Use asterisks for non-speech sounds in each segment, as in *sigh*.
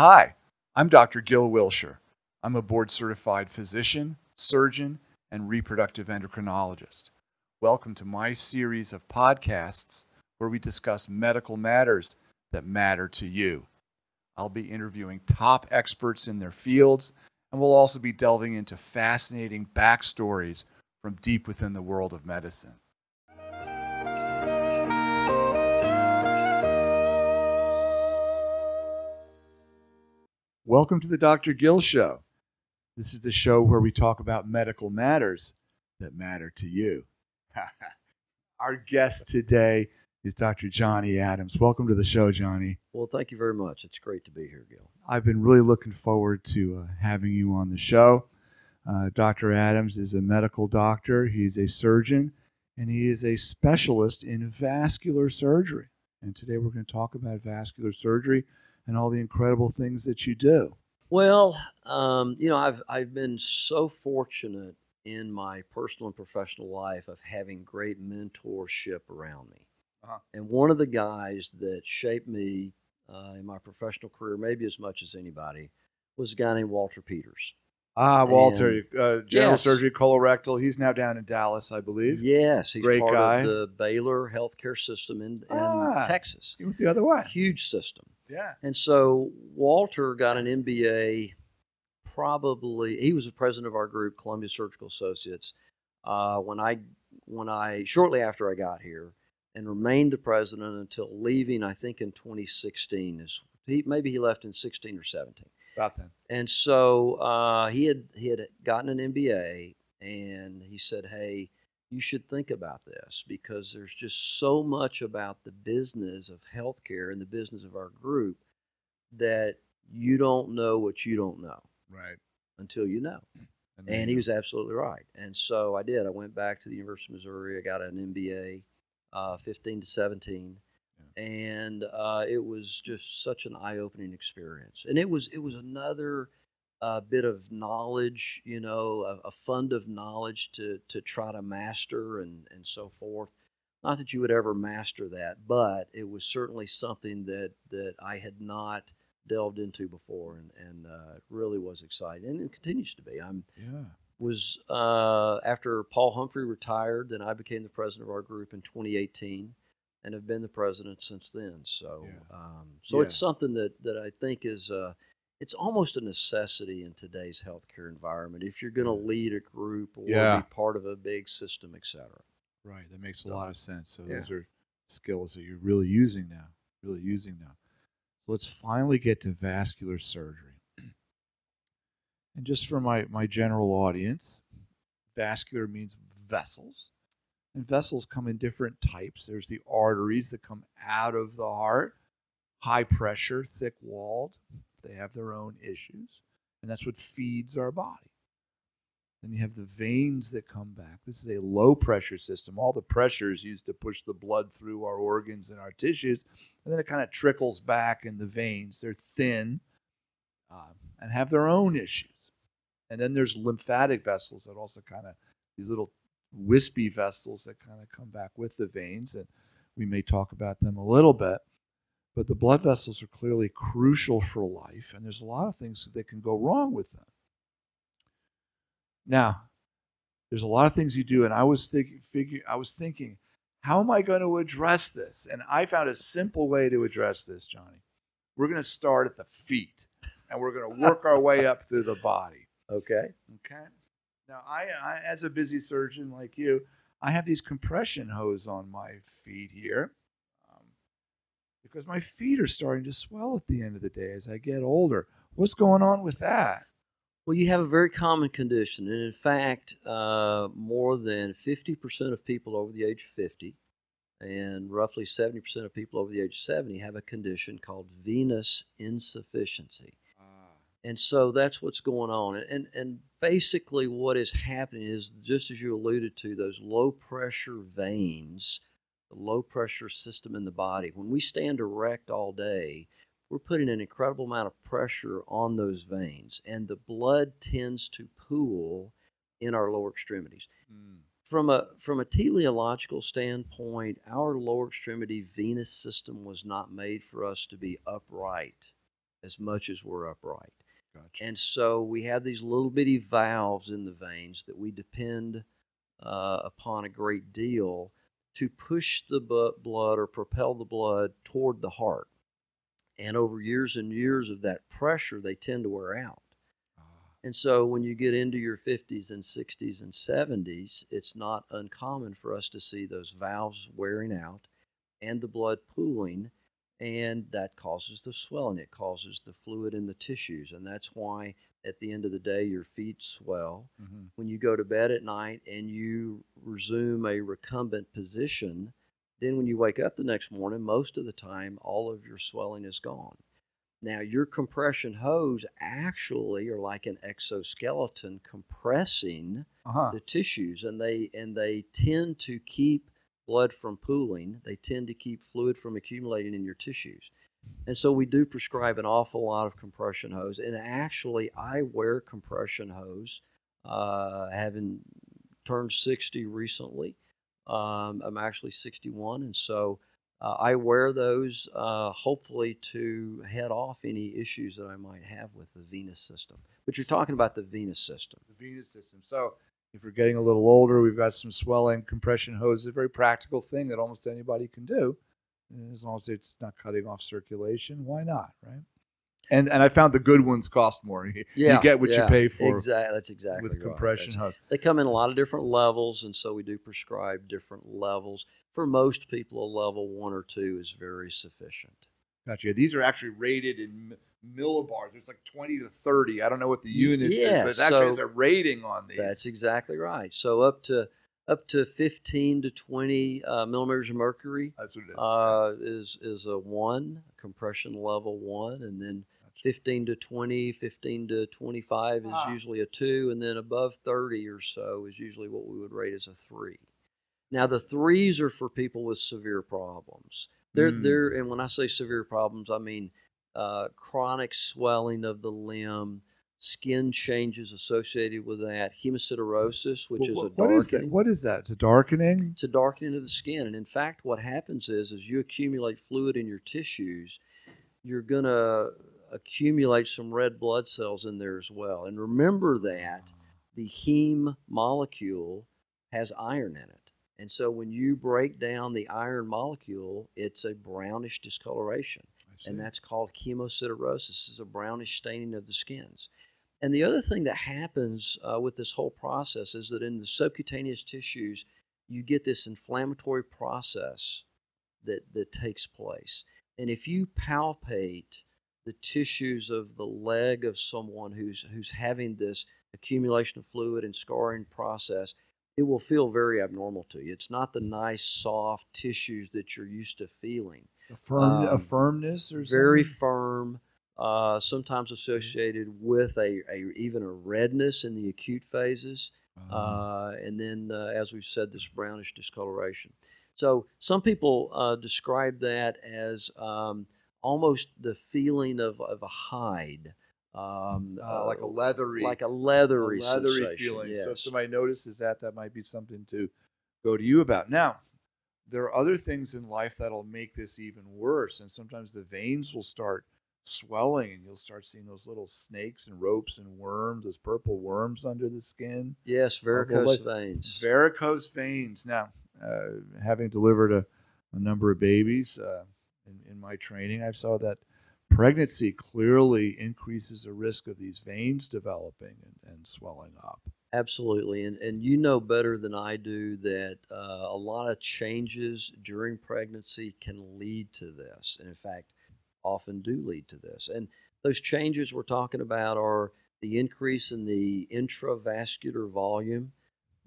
Hi, I'm Dr. Gil Wilshire. I'm a board certified physician, surgeon, and reproductive endocrinologist. Welcome to my series of podcasts where we discuss medical matters that matter to you. I'll be interviewing top experts in their fields, and we'll also be delving into fascinating backstories from deep within the world of medicine. Welcome to the Dr. Gil Show. This is the show where we talk about medical matters that matter to you. *laughs* Our guest today is Dr. Johnny Adams. Welcome to the show, Johnny. Well, thank you very much. It's great to be here, Gil. I've been really looking forward to uh, having you on the show. Uh, Dr. Adams is a medical doctor, he's a surgeon, and he is a specialist in vascular surgery. And today we're going to talk about vascular surgery and all the incredible things that you do. Well, um, you know, I've I've been so fortunate in my personal and professional life of having great mentorship around me. Uh-huh. And one of the guys that shaped me uh, in my professional career, maybe as much as anybody, was a guy named Walter Peters. Ah, Walter, And- uh, general Yes. surgery, colorectal. He's now down in Dallas, I believe. Yes, he's Great part guy. of the Baylor healthcare system in, in Ah. Texas. He went the other way. Huge system. Yeah. And so Walter got an MBA. Probably he was the president of our group, Columbia Surgical Associates, uh, when I when I shortly after I got here, and remained the president until leaving. I think in 2016 is he maybe he left in 16 or 17. About then. And so uh, he had he had gotten an MBA, and he said, "Hey, you should think about this because there's just so much about the business of healthcare and the business of our group that you don't know what you don't know Right. until you know." then And he was absolutely right. And so I did. I went back to the University of Missouri. I got an MBA, uh, 15 to 17, and uh, it was just such an eye-opening experience. And it was it was another uh, bit of knowledge, you know, a, a fund of knowledge to to try to master and and so forth. Not that you would ever master that, but it was certainly something that that I had not delved into before, and and uh, really was exciting, and it continues to be. I'm Yeah. was uh, after Paul Humphrey retired, then I became the president of our group in 2018, and have been the president since then. So, Yeah. um, so it's something that that I think is uh, it's almost a necessity in today's healthcare environment if you're going to lead a group or Yeah. be part of a big system, et cetera. Right. That makes a So, lot of sense. So yeah. those are skills that you're really using now. Really using now. Let's finally get to vascular surgery. And just for my, my general audience, vascular means vessels. And vessels come in different types. There's the arteries that come out of the heart, high pressure, thick walled. They have their own issues. And that's what feeds our body. Then you have the veins that come back. This is a low pressure system. All the pressure is used to push the blood through our organs and our tissues, and then it kind of trickles back in the veins. They're thin uh, and have their own issues. And then there's lymphatic vessels that also kind of these little wispy vessels that kind of come back with the veins, and we may talk about them a little bit. But the blood vessels are clearly crucial for life, and there's a lot of things that can go wrong with them. Now, there's a lot of things you do, and I was thinking, figure, I was thinking, how am I going to address this? And I found a simple way to address this, Johnny. We're going to start at the feet, and we're going to work our way up through the body. Okay. Okay. Now, I, I, as a busy surgeon like you, I have these compression hose on my feet here because my feet are starting to swell at the end of the day as I get older. What's going on with that? Well, you have a very common condition, and in fact, uh, more than 50% of people over the age of 50 and roughly 70% of people over the age of 70 have a condition called venous insufficiency. And so that's what's going on. And, and, and basically, what is happening is just as you alluded to, those low pressure veins, the low pressure system in the body, when we stand erect all day, we're putting an incredible amount of pressure on those veins, and the blood tends to pool in our lower extremities. From a from a teleological standpoint, our lower extremity venous system was not made for us to be upright as much as we're upright. Gotcha. And so we have these little bitty valves in the veins that we depend uh, upon a great deal to push the blood or propel the blood toward the heart. And over years and years of that pressure, they tend to wear out. Ah, And so when you get into your 50s and 60s and 70s, it's not uncommon for us to see those valves wearing out and the blood pooling, and that causes the swelling. It causes the fluid in the tissues. And that's why at the end of the day, your feet swell. mhm. When you go to bed at night and you resume a recumbent position, then when you wake up the next morning, most of the time, all of your swelling is gone. Now, your compression hose actually are like an exoskeleton compressing Uh-huh. the tissues, and they and they tend to keep blood from pooling. They tend to keep fluid from accumulating in your tissues. And so we do prescribe an awful lot of compression hose. And actually, I wear compression hose, uh, having turned 60 recently. Um, I'm actually 61, and so uh, I wear those uh, hopefully to head off any issues that I might have with the venous system. But you're talking about the venous system. the venous system. So if we're getting a little older, we've got some swelling. Compression hose is a very practical thing that almost anybody can do, as long as it's not cutting off circulation. Why not, right? And and I found the good ones cost more. *laughs* You, you get what you pay for Exactly. That's exactly with right. compression That's- hose. They come in a lot of different levels, and so we do prescribe different levels. For most people, a level one or two is very sufficient. Gotcha. These are actually rated in millibars. It's like twenty to thirty. I don't know what the units yeah, is, but it's actually so there's a rating on these. That's exactly right. So up to up to 15 to 20 uh, millimeters of mercury That's what it is. uh, is is a one compression level one, and then Gotcha. 15 to 20, 15 to 25 is Ah. usually a two, and then above 30 or so is usually what we would rate as a three. Now the threes are for people with severe problems. They're Mm. they're, and when I say severe problems, I mean uh, chronic swelling of the limb, skin changes associated with that, hemosiderosis, which Well, is a what- what is that? darkening What is that? It's a darkening. it's a darkening of the skin. And in fact, what happens is, as you accumulate fluid in your tissues, you're going to accumulate some red blood cells in there as well. And remember that the heme molecule has iron in it. And so when you break down the iron molecule, it's a brownish discoloration. And that's called hemosiderosis. This is a brownish staining of the skins. And the other thing that happens uh, with this whole process is that in the subcutaneous tissues, you get this inflammatory process that, that takes place. And if you palpate the tissues of the leg of someone who's who's having this accumulation of fluid and scarring process, it will feel very abnormal to you. It's not the nice, soft tissues that you're used to feeling a firm, a um, firmness or very something? firm, uh, sometimes associated with a, a even a redness in the acute phases, Uh, uh, and then uh, as we've said, this brownish discoloration. So some people uh, describe that as um, almost the feeling of, of a hide, um, uh, like a leathery, like a leathery, a leathery sensation, feeling. So if somebody notices that, that might be something to go to you about. Now, there are other things in life that'll make this even worse, and sometimes the veins will start swelling, and you'll start seeing those little snakes and ropes and worms, those purple worms under the skin. yes, varicose veins. Varicose veins. Now, uh, having delivered a, a number of babies uh, in, in my training, I saw that pregnancy clearly increases the risk of these veins developing and, and swelling up. Absolutely, and and you know better than I do that uh, a lot of changes during pregnancy can lead to this, and in fact, often do lead to this. And those changes we're talking about are the increase in the intravascular volume,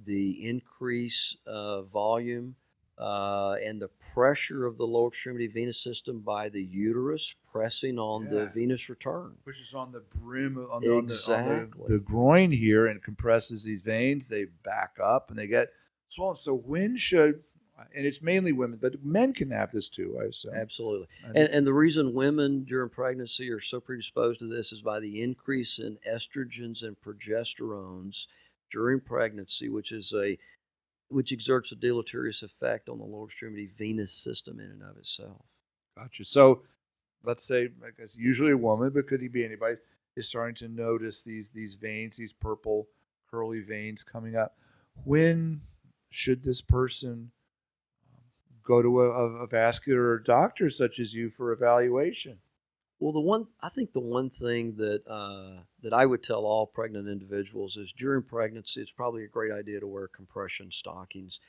the increase uh, volume, uh, and the pressure of the lower extremity venous system by the uterus pressing on the venous return. pushes on the brim of- on the, on the, on the, Exactly. the groin here and compresses these veins. They back up and they get swollen. So when should and it's mainly women, but men can have this too, I assume. Absolutely. And- And, and the reason women during pregnancy are so predisposed to this is by the increase in estrogens and progesterones during pregnancy, which is a which exerts a deleterious effect on the lower extremity venous system in and of itself. Gotcha. So let's say, I guess usually a woman, but could he be anybody, is starting to notice these these veins, these purple curly veins coming up. When should this person um, go to a, a vascular doctor such as you for evaluation? Well, the one I think the one thing that uh, that I would tell all pregnant individuals is during pregnancy, it's probably a great idea to wear compression stockings,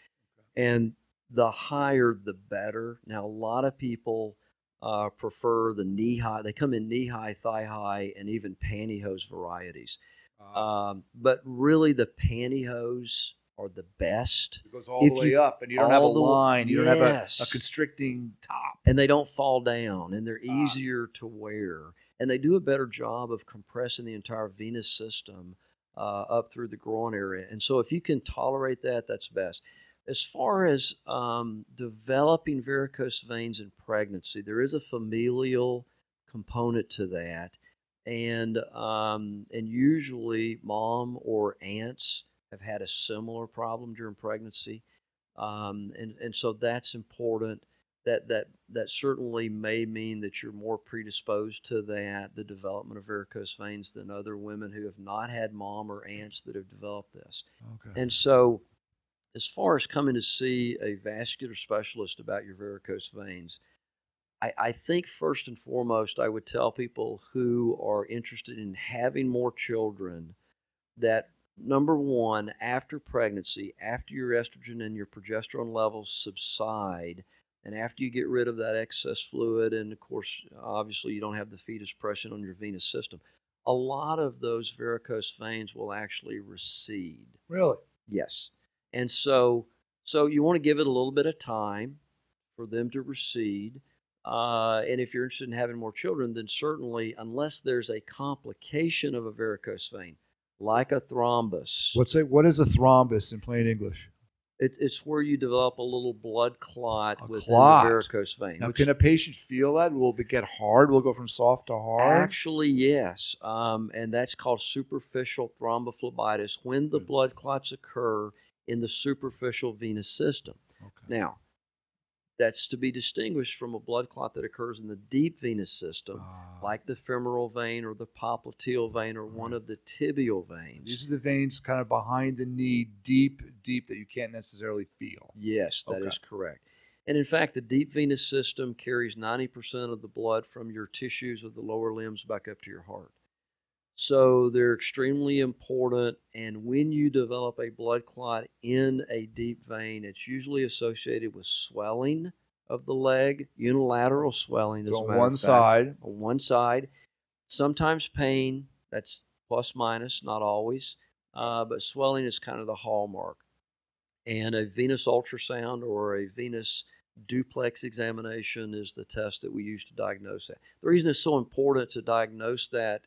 and the higher the better. Now, a lot of people uh, prefer the knee high. They come in knee high, thigh high, and even pantyhose varieties. Uh, Um, but really, the pantyhose are the best, it goes all if the way you- up, and you don't have a line. You don't have a, a constricting top. and they don't fall down, and they're Ah. easier to wear, and they do a better job of compressing the entire venous system uh, up through the groin area. And so, if you can tolerate that, that's best. As far as um, developing varicose veins in pregnancy, there is a familial component to that, and um, and usually mom or aunts have had a similar problem during pregnancy, um, and and so that's important. That that that certainly may mean that you're more predisposed to that, the development of varicose veins, than other women who have not had mom or aunts that have developed this. Okay. And so, as far as coming to see a vascular specialist about your varicose veins, I, I think first and foremost, I would tell people who are interested in having more children that number one, after pregnancy, after your estrogen and your progesterone levels subside, and after you get rid of that excess fluid, and of course, obviously, you don't have the fetus pressing on your venous system, a lot of those varicose veins will actually recede. really? Yes. And so so you want to give it a little bit of time for them to recede. Uh, and if you're interested in having more children, then certainly, unless there's a complication of a varicose vein, like a thrombus, What's a, what is a thrombus in plain English? it, it's where you develop a little blood clot A within clot. the varicose vein. Now, can a patient feel that? Will it get hard? Will it go from soft to hard? Actually, yes. Um, and that's called superficial thrombophlebitis when the Mm. blood clots occur in the superficial venous system. okay. Now, that's to be distinguished from a blood clot that occurs in the deep venous system, Ah, like the femoral vein or the popliteal vein or one of the tibial veins. these are the veins kind of behind the knee, deep, deep that you can't necessarily feel. Yes, that is Okay. correct. And in fact, the deep venous system carries 90% of the blood from your tissues of the lower limbs back up to your heart. So they're extremely important. And when you develop a blood clot in a deep vein, it's usually associated with swelling of the leg, unilateral swelling. So on one fact. side, on one side. Sometimes pain, that's plus minus, not always, uh, but swelling is kind of the hallmark. And a venous ultrasound or a venous duplex examination is the test that we use to diagnose that. The reason it's so important to diagnose that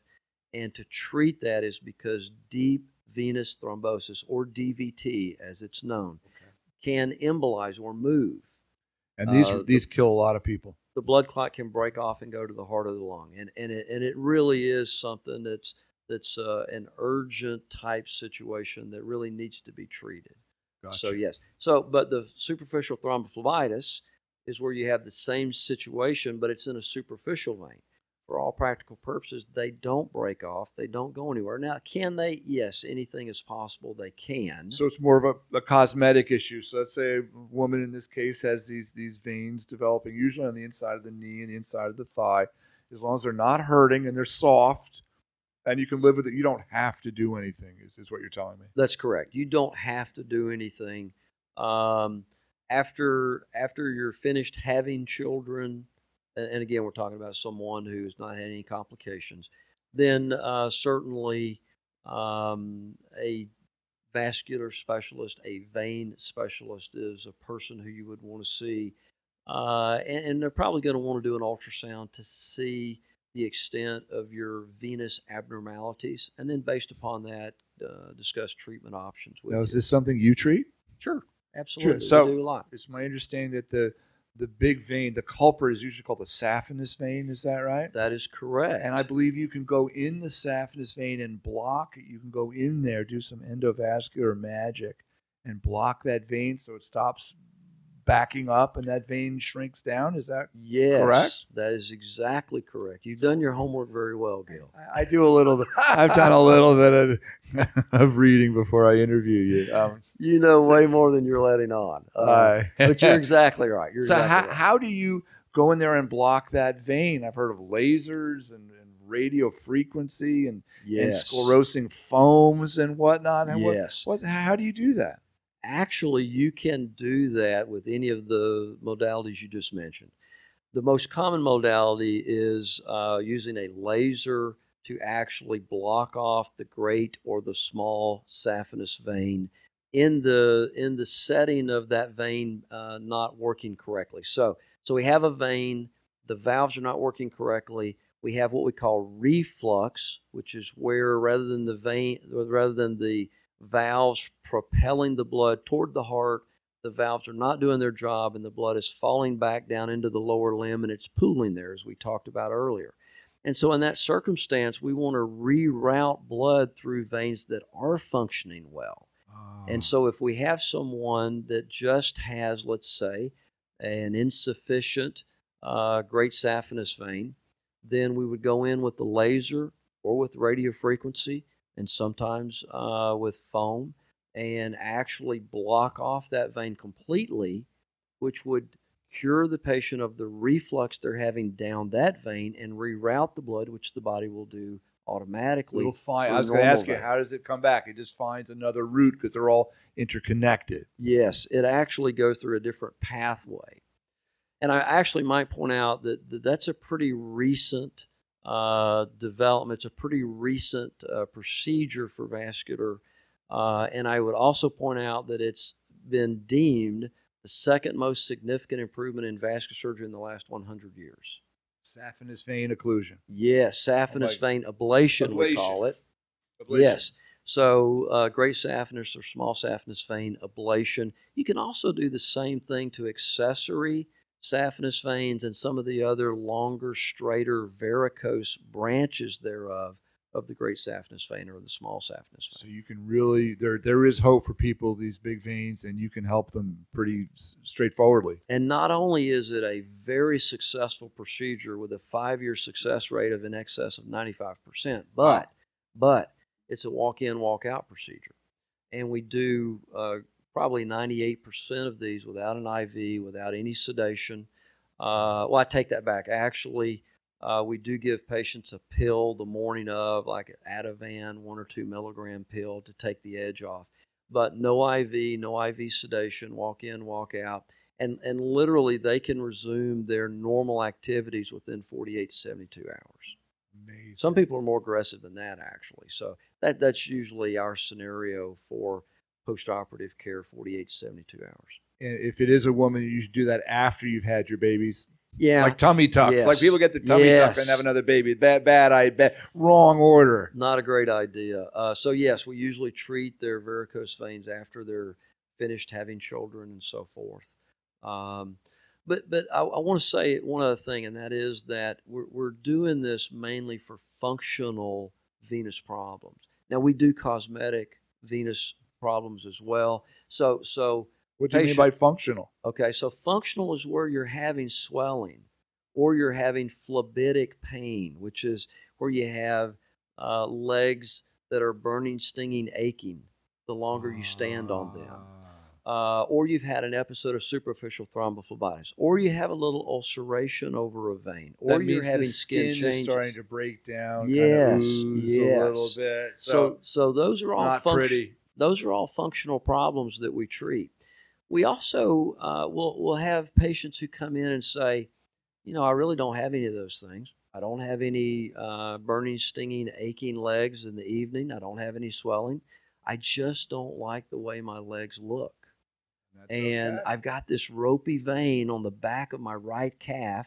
and to treat that is because deep venous thrombosis, or DVT as it's known, can embolize or move and these Uh, the- these kill a lot of people. the blood clot can break off and go to the heart of the lung, and and it and it really is something that's that's uh, an urgent type situation that really needs to be treated. Gotcha. So yes, so but the superficial thrombophlebitis is where you have the same situation, but it's in a superficial vein. For all practical purposes, they don't break off. They don't go anywhere. Now, can they? Yes, anything is possible. They can. So it's more of a, a cosmetic issue. So let's say a woman in this case has these these veins developing, usually on the inside of the knee and the inside of the thigh. As long as they're not hurting and they're soft, and you can live with it, you don't have to do anything. Is, is what you're telling me? That's correct. You don't have to do anything. Um, after after you're finished having children, and, and again, we're talking about someone who has not had any complications, then uh, certainly um, a vascular specialist, a vein specialist, is a person who you would want to see, uh, and, and they're probably going to want to do an ultrasound to see the extent of your venous abnormalities, and then based upon that, uh, discuss treatment options with Now, you. is this something you treat? Sure, absolutely. So- we do a lot. It's my understanding that the the big vein, the culprit, is usually called the saphenous vein. Is that right? That is correct. And I believe you can go in the saphenous vein and block it. You can go in there, do some endovascular magic, and block that vein so it stops backing up and that vein shrinks down. Is that Yes, Correct? that is exactly correct. You've done your homework very well, Gil. I, I do a little bit. I've done a *laughs* little bit of, *laughs* of reading before I interview you. Um, You know way more than you're letting on. Uh, I- *laughs* but you're exactly right. You're so exactly how, right. how do you go in there and block that vein? I've heard of lasers and, and radio frequency and, and yes. sclerosing foams and whatnot. And what- Yes. what, how do you do that? Actually, you can do that with any of the modalities you just mentioned. The most common modality is uh, using a laser to actually block off the great or the small saphenous vein in the in the setting of that vein uh, not working correctly. So so we have a vein, the valves are not working correctly. We have what we call reflux, which is where rather than the vein rather than the valves propelling the blood toward the heart. The valves are not doing their job, and the blood is falling back down into the lower limb and it's pooling there, as we talked about earlier. And so, in that circumstance, we want to reroute blood through veins that are functioning well. And so, if we have someone that just has, let's say, an insufficient uh, great saphenous vein, then we would go in with the laser or with radio frequency and sometimes uh, with foam and actually block off that vein completely, which would cure the patient of the reflux they're having down that vein and reroute the blood, which the body will do automatically. It'll find. I was going to ask you, how does it come back? It just finds another route because they're all interconnected. Yes, it actually goes through a different pathway. And I actually might point out that, that that's a pretty recent uh, development. It's a pretty recent uh, procedure for vascular. Uh, and I would also point out that it's been deemed the second most significant improvement in vascular surgery in the last 100 years. Saphenous vein occlusion. Yes, saphenous vein ablation, we call Ablation. it. Yes. So, uh, great saphenous or small saphenous vein ablation. You can also do the same thing to accessory saphenous veins and some of the other longer, straighter, varicose branches thereof of the great saphenous vein or the small saphenous vein. So you can really there there is hope for people these big veins, and you can help them pretty straightforwardly. And not only is it a very successful procedure with a five-year success rate of in excess of 95%, but but it's a walk-in, walk-out procedure, and we do uh, probably 98% of these without an IV, without any sedation. Uh, well, I take that back. Actually, uh, we do give patients a pill the morning of, like an Ativan, one or two milligram pill to take the edge off. But no IV, no IV sedation, walk in, walk out and and literally they can resume their normal activities within 48 to 72 hours. Amazing. Some people are more aggressive than that actually. So that that's usually our scenario for postoperative care 48 to 72 hours. And if it is a woman, you should do that after you've had your babies, Yeah. like tummy tucks. Like people get the tummy tuck and have another baby. Bad, bad, I bet. Wrong order. not a great idea. Uh, so yes, we usually treat their varicose veins after they're finished having children and so forth. Um, but but I, I want to say one other thing, and that is that we're we're doing this mainly for functional venous problems. Now we do cosmetic venous problems as well. So so What do you mean by functional? Okay, so functional is where you're having swelling or you're having phlebitic pain, which is where you have uh, legs that are burning, stinging, aching the longer you stand on them. Ah. Uh, or you've had an episode of superficial thrombophlebitis, or you have a little ulceration over a vein, or that you're having skin, skin changes. is starting to break down. Yes, kind of ooze a little yes. bit. so, So, so those are all not function- pretty. Those are all functional problems that we treat. We also uh, will will have patients who come in and say, you know, I really don't have any of those things. I don't have any uh, burning, stinging, aching legs in the evening. I don't have any swelling. I just don't like the way my legs look. That's and okay. I've got this ropey vein on the back of my right calf,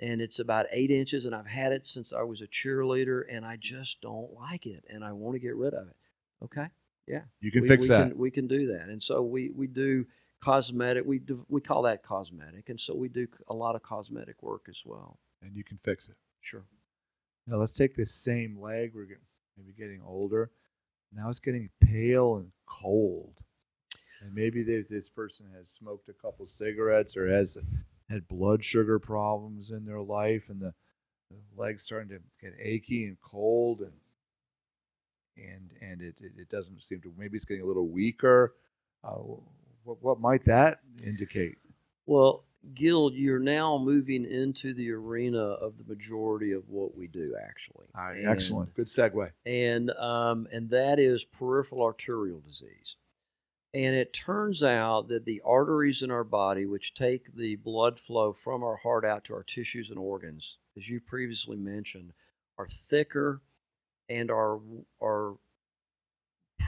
and it's about eight inches, and I've had it since I was a cheerleader, and I just don't like it, and I want to get rid of it. Okay, yeah, you can we, fix we that. Can, we can do that, and so we we do cosmetic. We do, we call that cosmetic, and so we do a lot of cosmetic work as well. and you can fix it. Sure. Now let's take this same leg. We're getting, maybe getting older. Now it's getting pale and cold. And maybe they, this person has smoked a couple cigarettes or has had blood sugar problems in their life, and the, the legs starting to get achy and cold, and and and it, it, doesn't seem to. Maybe it's getting a little weaker. Uh, what what might that indicate? Well, Gil, you're now moving into the arena of the majority of what we do, actually. All right, And- excellent, good segue. and um, and that is peripheral arterial disease. And it turns out that the arteries in our body, which take the blood flow from our heart out to our tissues and organs, as you previously mentioned, are thicker and are are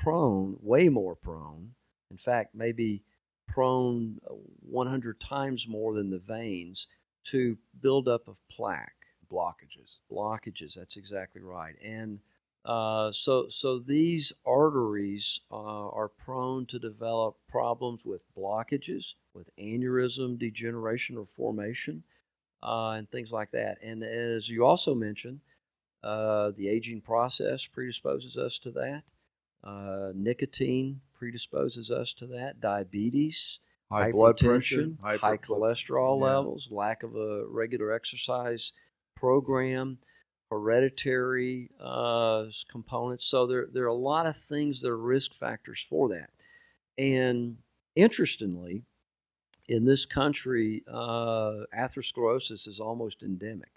prone, way more prone. In fact, maybe prone uh, 100 times more than the veins to buildup of plaque Blockages. blockages. That's exactly right. And uh, so, so these arteries uh, are prone to develop problems with blockages, with aneurysm degeneration or formation, uh, and things like that. And as you also mentioned, uh, the aging process predisposes us to that. Uh, nicotine predisposes us to that. Diabetes, High blood pressure, high, hyper- cholesterol yeah. levels, lack of a regular exercise program, hereditary uh, components. So there, there are a lot of things that are risk factors for that. And interestingly, in this country, uh, atherosclerosis is almost endemic.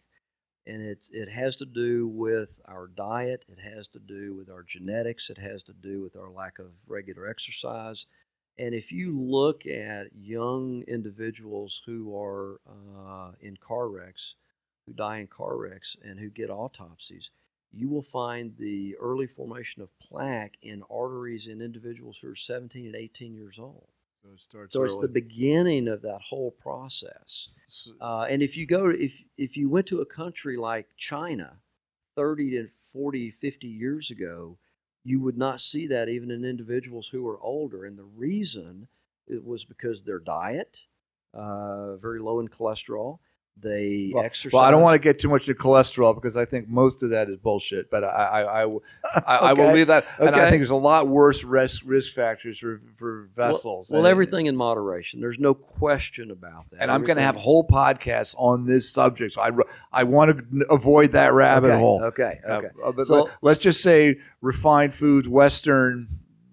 And it, it has to do with our diet, it has to do with our genetics, it has to do with our lack of regular exercise. And if you look at young individuals who are uh, in car wrecks, who die in car wrecks, and who get autopsies, you will find the early formation of plaque in arteries in individuals who are 17 and 18 years old. So it starts So it's the beginning of that whole process. S- Uh, and if you go, if if you went to a country like China, 30 to 40, 50 years ago, you would not see that even in individuals who are older. And the reason it was because their diet, uh, very low in cholesterol, they Well- exercise. Well, I don't want to get too much into cholesterol because I think most of that is bullshit. But I, I, I, will *laughs* Okay, leave that. And I think there's a lot worse risk risk factors for, for vessels. Well, and- everything in moderation. There's no question about that. And I'm going to have whole podcasts on this subject. So I, I want to avoid that rabbit okay, hole. Okay. Uh, Okay. uh, So- let, us just say refined foods, Western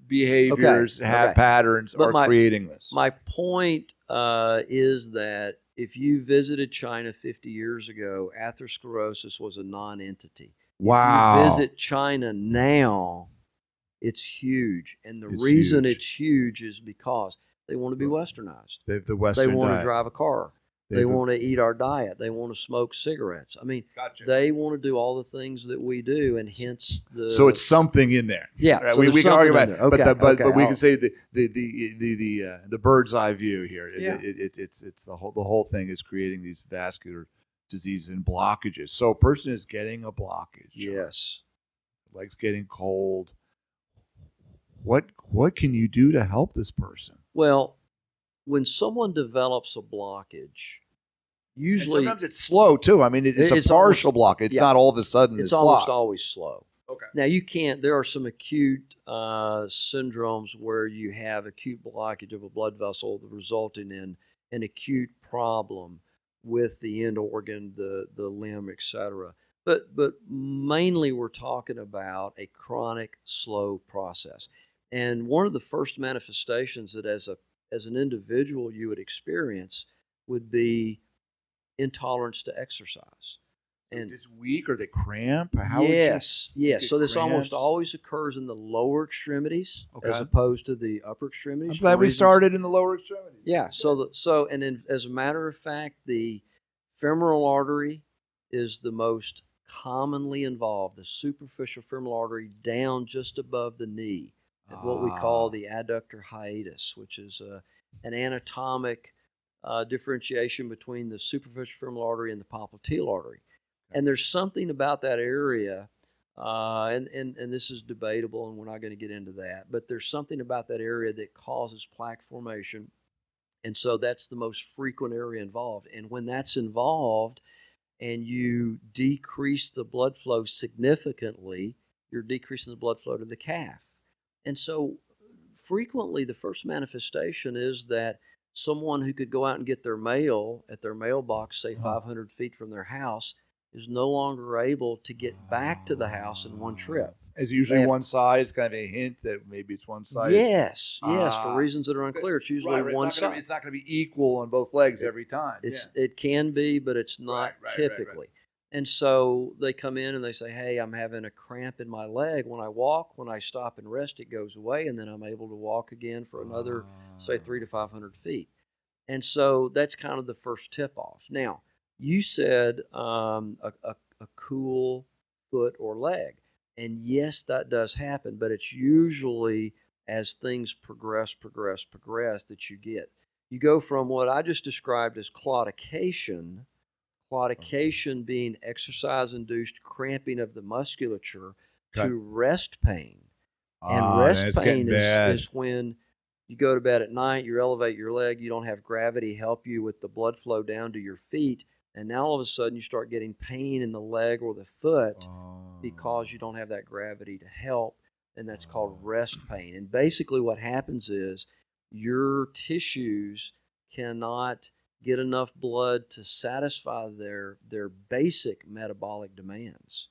behaviors, Okay, have okay. patterns But are my- creating this. My point uh, is that if you visited China 50 years ago, atherosclerosis was a non-entity. wow. If you visit China now, it's huge, and the It's reason huge. it's huge is because they want to be westernized. They have the Western they want diet. to drive a car. They They want to eat our diet. They want to smoke cigarettes. I mean, Gotcha. they want to do all the things that we do, and hence the. so it's something in there. yeah. Right, so we, we can argue something about in it, there. but, Okay, the, but, okay, but we I'll- can say the the the the the, uh, the bird's eye view here. It- Yeah. It, it, it's it's the whole the whole thing is creating these vascular diseases and blockages. So a person is getting a blockage. Yes. legs getting cold. What what can you do to help this person? Well, when someone develops a blockage, And usually sometimes it's slow too. I mean, it, it's, It's a partial block. It's yeah. not all of a sudden it's it's, almost blocked. always slow. Okay. Now you can't. There are some acute uh, syndromes where you have acute blockage of a blood vessel, resulting in an acute problem with the end organ, the the limb, etc. But but mainly we're talking about a chronic slow process. And one of the first manifestations that as a as an individual you would experience would be intolerance to exercise. And just weak or they cramp? How yes, yes. So this almost always occurs in the lower extremities as opposed to the upper extremities. I'm glad we reasons- started in the lower extremities. Yeah. So the so and in, as a matter of fact, the femoral artery is the most commonly involved. The superficial femoral artery down just above the knee, at what we call Ah. the adductor hiatus, which is uh, an anatomic uh, differentiation between the superficial femoral artery and the popliteal artery. And there's something about that area, uh, and, and, and this is debatable, and we're not going to get into that, but there's something about that area that causes plaque formation. And so that's the most frequent area involved. And when that's involved and you decrease the blood flow significantly, you're decreasing the blood flow to the calf. And so frequently the first manifestation is that someone who could go out and get their mail at their mailbox, say Uh-huh. 500 feet from their house, is no longer able to get back to the house in one trip. Is usually have- one side. It's kind of a hint that maybe it's one side. Yes, yes, Ah. for reasons that are unclear. It's usually Right, right, one it's not side. Be, it's not going to be equal on both legs every time. It's yeah. it can be, but it's not right. typically. And so they come in and they say, "Hey, I'm having a cramp in my leg. When I walk, when I stop and rest, it goes away, and then I'm able to walk again for another, say, three to five hundred feet." And so that's kind of the first tip off. Now, you said um, a, a, a cool foot or leg, and yes, that does happen, but it's usually as things progress, progress, progress that you get. You go from what I just described as claudication, claudication being exercise induced cramping of the musculature, Okay. to rest pain. And Ah, rest pain is, is when you go to bed at night, you elevate your leg, you don't have gravity help you with the blood flow down to your feet, and now all of a sudden you start getting pain in the leg or the foot because you don't have that gravity to help, and that's called rest pain. And basically, what happens is your tissues cannot get enough blood to satisfy their their basic metabolic demands,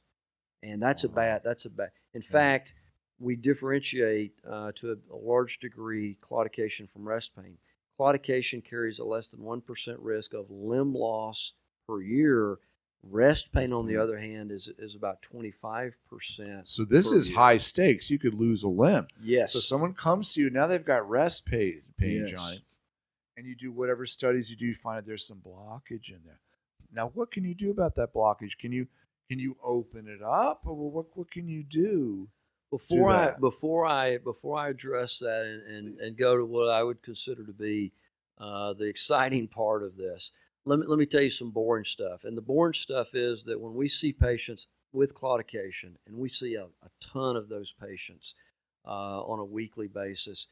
and that's a bad. That's a bad. In fact, we differentiate uh, to a, a large degree claudication from rest pain. Claudication carries a less than one percent risk of limb loss per year. Rest pain, on the Mhm. other hand, is is about twenty five percent. So this is year. high stakes. You could lose a limb. Yes. So someone comes to you now. They've got rest pain, pain, Yes. Johnny, and you do whatever studies you do. You find that there's some blockage in there. Now, what can you do about that blockage? Can you can you open it up, or what what can you do? before I before I before I address that and, and, and go to what I would consider to be uh, the exciting part of this, let me let me tell you some boring stuff. And the boring stuff is that when we see patients with claudication, and we see a, a ton of those patients uh, on a weekly basis,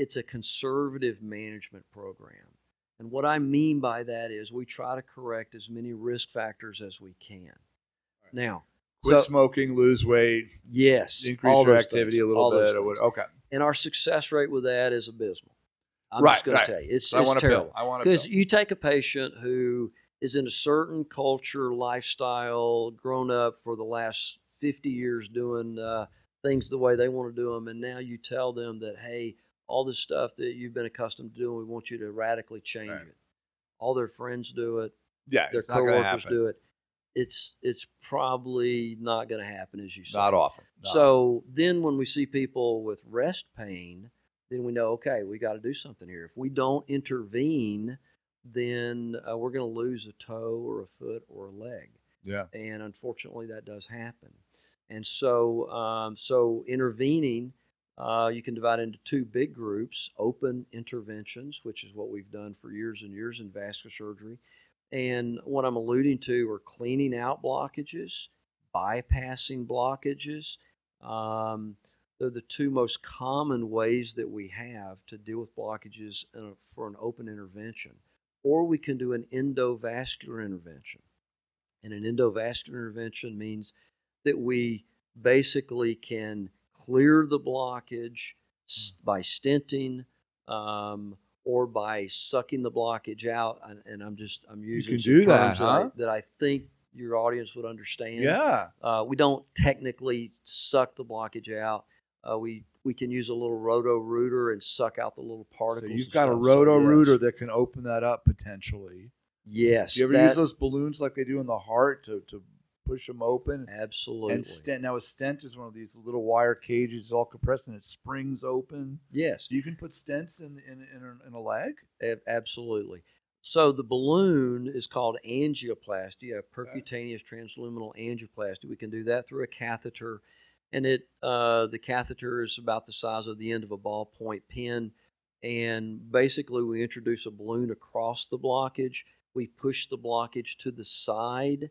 it's a conservative management program. And what I mean by that is we try to correct as many risk factors as we can. Now, Quit so- smoking, lose weight, yes, increase your activity things, a little bit, or what? Okay, and our success rate with that is abysmal. I'm Right, just going right. to tell you, it's, I it's want terrible. pill. I want a Because you take a patient who is in a certain culture, lifestyle, grown up for the last 50 years doing uh, things the way they want to do them, and now you tell them that, hey, all this stuff that you've been accustomed to doing, we want you to radically change Right. it. All their friends do it, Yeah, their it's not going to coworkers do it. It's it's probably not going to happen, as you say. Not often. Not So then when we see people with rest pain, then we know, okay, we got to do something here. If we don't intervene, then uh, we're going to lose a toe or a foot or a leg. Yeah. And unfortunately, that does happen. And so, um, so intervening, uh, you can divide into two big groups: open interventions, which is what we've done for years and years in vascular surgery, and what I'm alluding to are cleaning out blockages, bypassing blockages. Um, they're the two most common ways that we have to deal with blockages a, for an open intervention. Or we can do an endovascular intervention. And an endovascular intervention means that we basically can clear the blockage by stenting um, or by sucking the blockage out. And, and I'm just I'm using some do that, terms that, I, that I think your audience would understand. Yeah. Uh, we don't technically suck the blockage out. Uh, we we can use a little roto rooter and suck out the little So particles. you've got a roto rooter that can open that up potentially. Yes. Do you ever that- use those balloons like they do in the heart to, to push them open? Absolutely. And stent now a stent is one of these little wire cages, all compressed, and it springs open. yes. You can put stents in in, in, a, in a leg. Absolutely. So the balloon is called angioplasty, a percutaneous transluminal angioplasty. We can do that through a catheter, and it uh, the catheter is about the size of the end of a ballpoint pen, and basically we introduce a balloon across the blockage. We push the blockage to the side.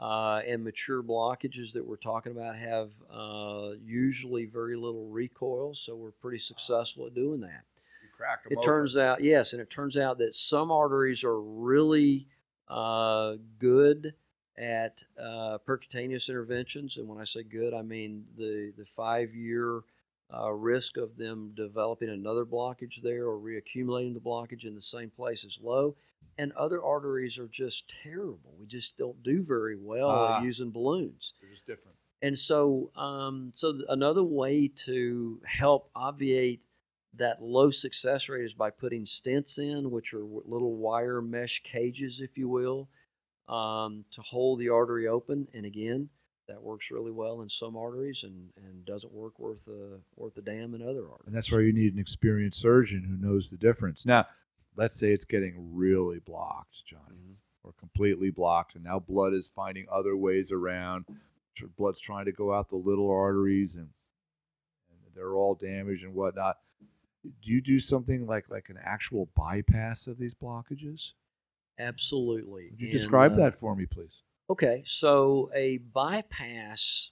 Uh, and mature blockages that we're talking about have uh, usually very little recoil, so we're pretty successful at doing that. You crack them It turns out, yes, and it turns out that some arteries are really uh, good at uh, percutaneous interventions, and when I say good, I mean the the five year uh, risk of them developing another blockage there or reaccumulating the blockage in the same place is low. And other arteries are just terrible. We just don't do very well Ah. using balloons. They're just different. And so, um, so another way to help obviate that low success rate is by putting stents in, which are little wire mesh cages, if you will, um, to hold the artery open. And again, that works really well in some arteries and, and doesn't work worth a worth a damn in other arteries. And that's why you need an experienced surgeon who knows the difference. Now, let's say it's getting really blocked, Johnny, Mhm. or completely blocked, and now blood is finding other ways around. Blood's trying to go out the little arteries, and, and they're all damaged and whatnot. Do you do something like like an actual bypass of these blockages? Absolutely. Would you And, describe uh, that for me, please? Okay, so a bypass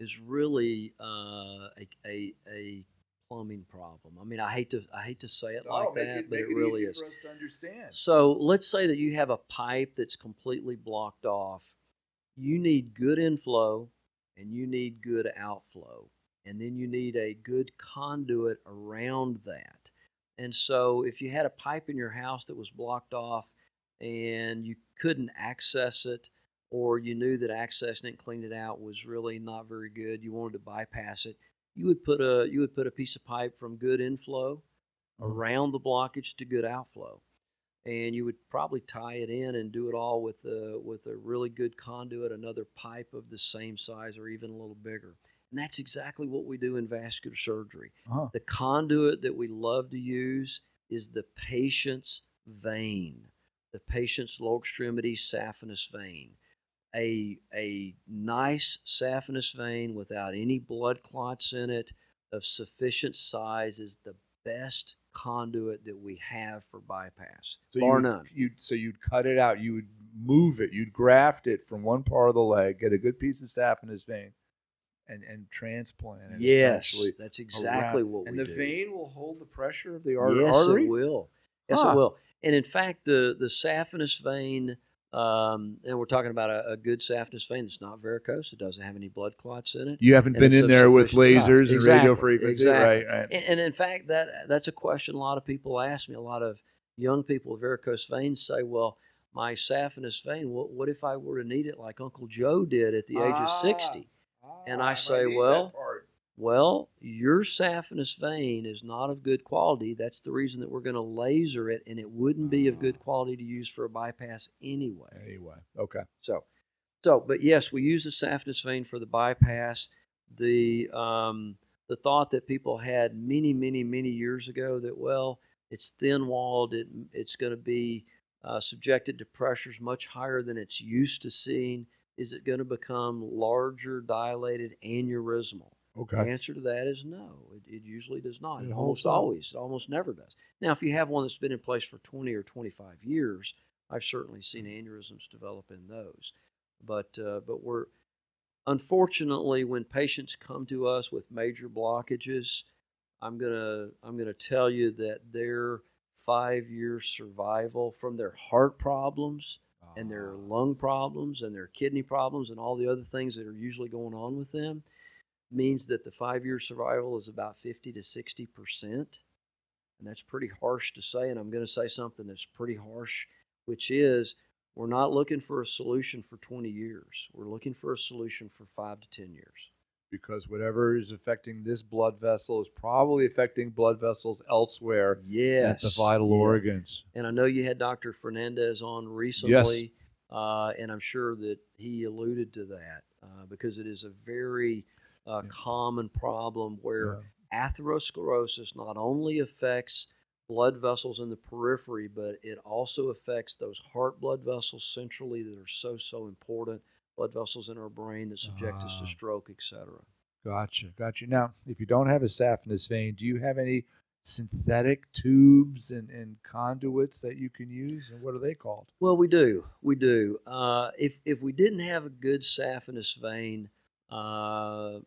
is really uh, a, a a plumbing problem. I mean, I hate to I hate to say it oh, like that, but it really is. us to understand. So let's say that you have a pipe that's completely blocked off. You need good inflow and you need good outflow. And then you need a good conduit around that. And so if you had a pipe in your house that was blocked off and you couldn't access it, or you knew that accessing it and cleaning it out was really not very good, you wanted to bypass it, you would put a you would put a piece of pipe from good inflow Mhm. around the blockage to good outflow and you would probably tie it in and do it all with a with a really good conduit another pipe of the same size or even a little bigger and that's exactly what we do in vascular surgery Uh-huh. the conduit that we love to use is the patient's vein the patient's lower extremity saphenous vein a a nice saphenous vein without any blood clots in it of sufficient size is the best conduit that we have for bypass, So bar you, none. You'd, so you'd cut it out. You would move it. You'd graft it from one part of the leg, get a good piece of saphenous vein, and and transplant it. Yes, that's exactly around- what And we do. And the vein will hold the pressure of the ar- yes, artery. it will. Yes, Huh. it will. And in fact, the the saphenous vein, um, and we're talking about a, a good saphenous vein that's not varicose. It doesn't have any blood clots in it. You haven't been in there with sufficient size. lasers and radio Exactly, frequency, exactly. right? Right. And, and in fact, that that's a question a lot of people ask me. A lot of young people with varicose veins say, "Well, my saphenous vein. What, what if I were to need it like Uncle Joe did at the age of Ah. 60? And I Ah, say, might need that well, part. Well, your saphenous vein is not of good quality. That's the reason that we're going to laser it, and it wouldn't be of good Ah. quality to use for a bypass anyway. anyway, okay. So, so, but yes, we use the saphenous vein for the bypass. The um, the thought that people had many, many, many years ago that well, it's thin walled, it, it's going to be uh, subjected to pressures much higher than it's used to seeing. Is it going to become larger, dilated, aneurysmal? The answer to that is no. It, it usually does not. It It, almost up. always, it almost never does. Now, if you have one that's been in place for 20 or 25 years, I've certainly seen aneurysms develop in those. But uh, but we're unfortunately when patients come to us with major blockages, I'm gonna I'm gonna tell you that their five year survival from their heart problems and their Ah, lung problems and their kidney problems and all the other things that are usually going on with them means that the five year survival is about 50 to 60 percent and that's pretty harsh to say and i'm going to say something that's pretty harsh which is we're not looking for a solution for 20 years we're looking for a solution for five to 10 years because whatever is affecting this blood vessel is probably affecting blood vessels elsewhere yes at the vital yeah. organs. And I know you had Dr. Fernandez on recently, uh, and I'm sure that he alluded to that uh, because it is a very uh, Yeah. common problem where atherosclerosis not only affects blood vessels in the periphery, but it also affects those heart blood vessels centrally that are so, so important, blood vessels in our brain that subject us Ah. to stroke, etc. Gotcha, gotcha. Now, if you don't have a saphenous vein, do you have any synthetic tubes and, and conduits that you can use? And what are they called? Well, we do. We do. Uh, if if we didn't have a good saphenous vein, uh,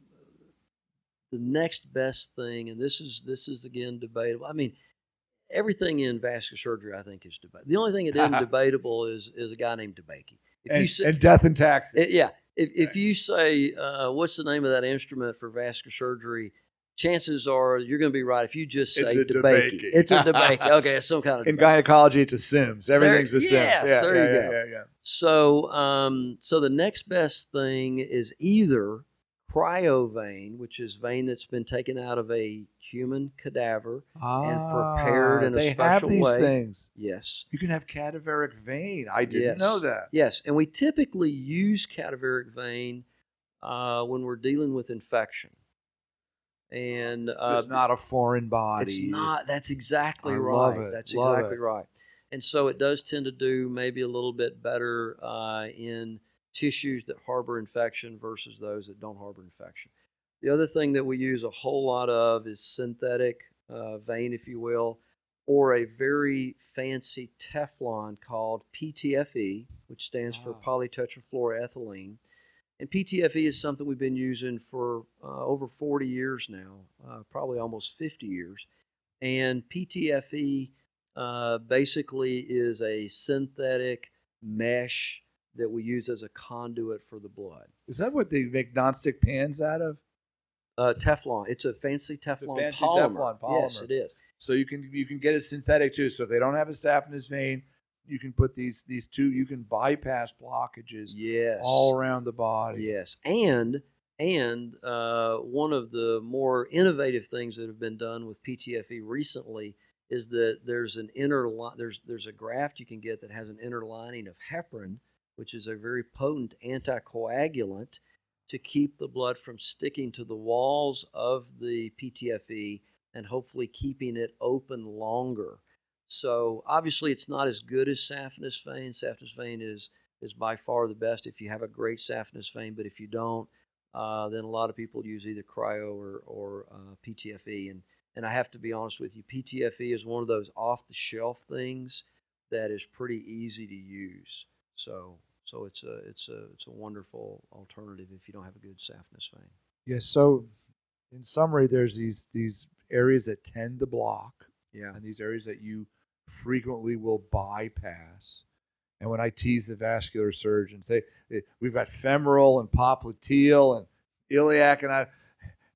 the next best thing, and this is this is again debatable. I mean, everything in vascular surgery, I think, is debatable. The only thing that isn't *laughs* debatable is is a guy named DeBakey. If And, you say, and death and taxes. it- yeah, if if you say uh, what's the name of that instrument for vascular surgery, chances are you're going to be right if you just say It's a debate. debakey. It's a *laughs* debate. Okay, it's some kind of In gynecology, it's a Sims. Everything's a Sims. yes, yeah, there yeah, you yeah, go. yeah, yeah. So, um, so the next best thing is either cryovein, which is vein that's been taken out of a human cadaver. And prepared Ah, in a they have special these way. things. Yes. You can have cadaveric vein. I didn't Yes. know that. Yes, and we typically use cadaveric vein uh, when we're dealing with infection. And uh, it's not a foreign body. It's not. That's exactly I right. love it, That's love exactly it. right. And so it does tend to do maybe a little bit better uh, in tissues that harbor infection versus those that don't harbor infection. The other thing that we use a whole lot of is synthetic uh, vein, if you will, or a very fancy Teflon called PTFE, which stands for Ah. polytetrafluoroethylene. And PTFE is something we've been using for uh, over 40 years now, uh, probably almost 50 years. And PTFE uh, basically is a synthetic mesh that we use as a conduit for the blood. Is that what they make nonstick pans out of? Uh, Teflon. It's a fancy Teflon fancy polymer. Teflon Yes, it is. So you can you can get it synthetic too. So if they don't have a saphenous vein, you can put these these two. You can bypass blockages Yes. all around the body. Yes, and and uh, one of the more innovative things that have been done with PTFE recently is that there's an inner li- there's there's a graft you can get that has an inner lining of heparin, which is a very potent anticoagulant to keep the blood from sticking to the walls of the PTFE and hopefully keeping it open longer. So obviously, it's not as good as saphenous vein. Saphenous vein is is by far the best if you have a great saphenous vein. But if you don't, uh, then a lot of people use either cryo or, or uh, PTFE. And, and I have to be honest with you, PTFE is one of those off the shelf things that is pretty easy to use. So so it's a it's a it's a wonderful alternative if you don't have a good saphenous vein. Yes. So in summary, there's these these areas that tend to block, Yeah. and these areas that you frequently will bypass. And when I tease the vascular surgeons, they, they we've got femoral and popliteal and iliac, and I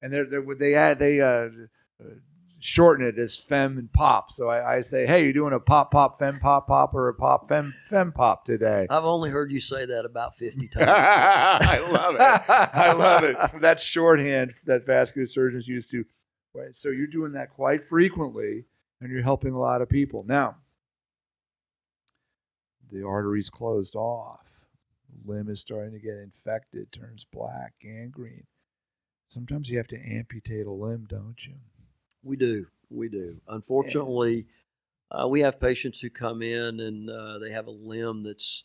and they're, they're they add they uh, uh, shorten it as fem and pop. So I, I say, hey, you're doing a pop pop fem pop pop or a pop fem fem pop today? I've only heard you say that about 50 *laughs* times. I love it. I love it. That's shorthand that vascular surgeons used to. Right. So you're doing that quite frequently, and you're helping a lot of people. Now, the artery's closed off. Limb is starting to get infected, turns black, gangrene. Sometimes you have to amputate a limb, don't you? We do. We do. Unfortunately, uh, we have patients who come in and uh, they have a limb that's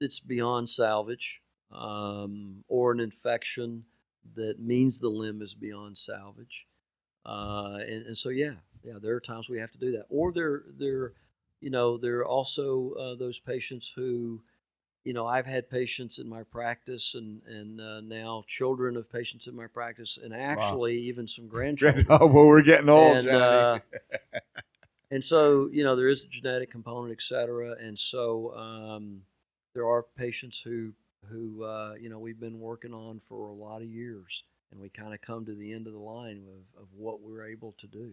that's beyond salvage, um, or an infection that means the limb is beyond salvage. Uh, and, and so, yeah, yeah, there are times we have to do that. Or there, there, you know, there are also uh, those patients who, you know, I've had patients in my practice, and and uh, now children of patients in my practice, and actually even some *laughs* grandchildren. oh, well, we're getting old, And, uh, *laughs* and so you know there is a genetic component, et cetera, and so um, there are patients who who uh, you know we've been working on for a lot of years, and we kind of come to the end of the line of, of what we're able to do.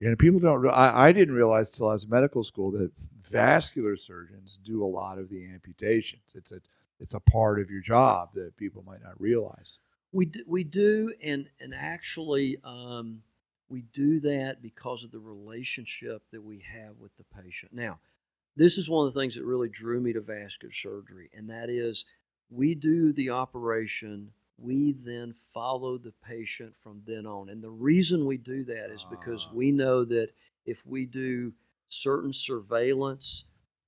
And people don't. I, I didn't realize till I was in medical school that vascular surgeons do a lot of the amputations. It's a it's a part of your job that people might not realize. We do, we do, and and actually, um, we do that because of the relationship that we have with the patient. Now, this is one of the things that really drew me to vascular surgery, and that is, we do the operation. We then follow the patient from then on, and the reason we do that is because Ah. we know that if we do certain surveillance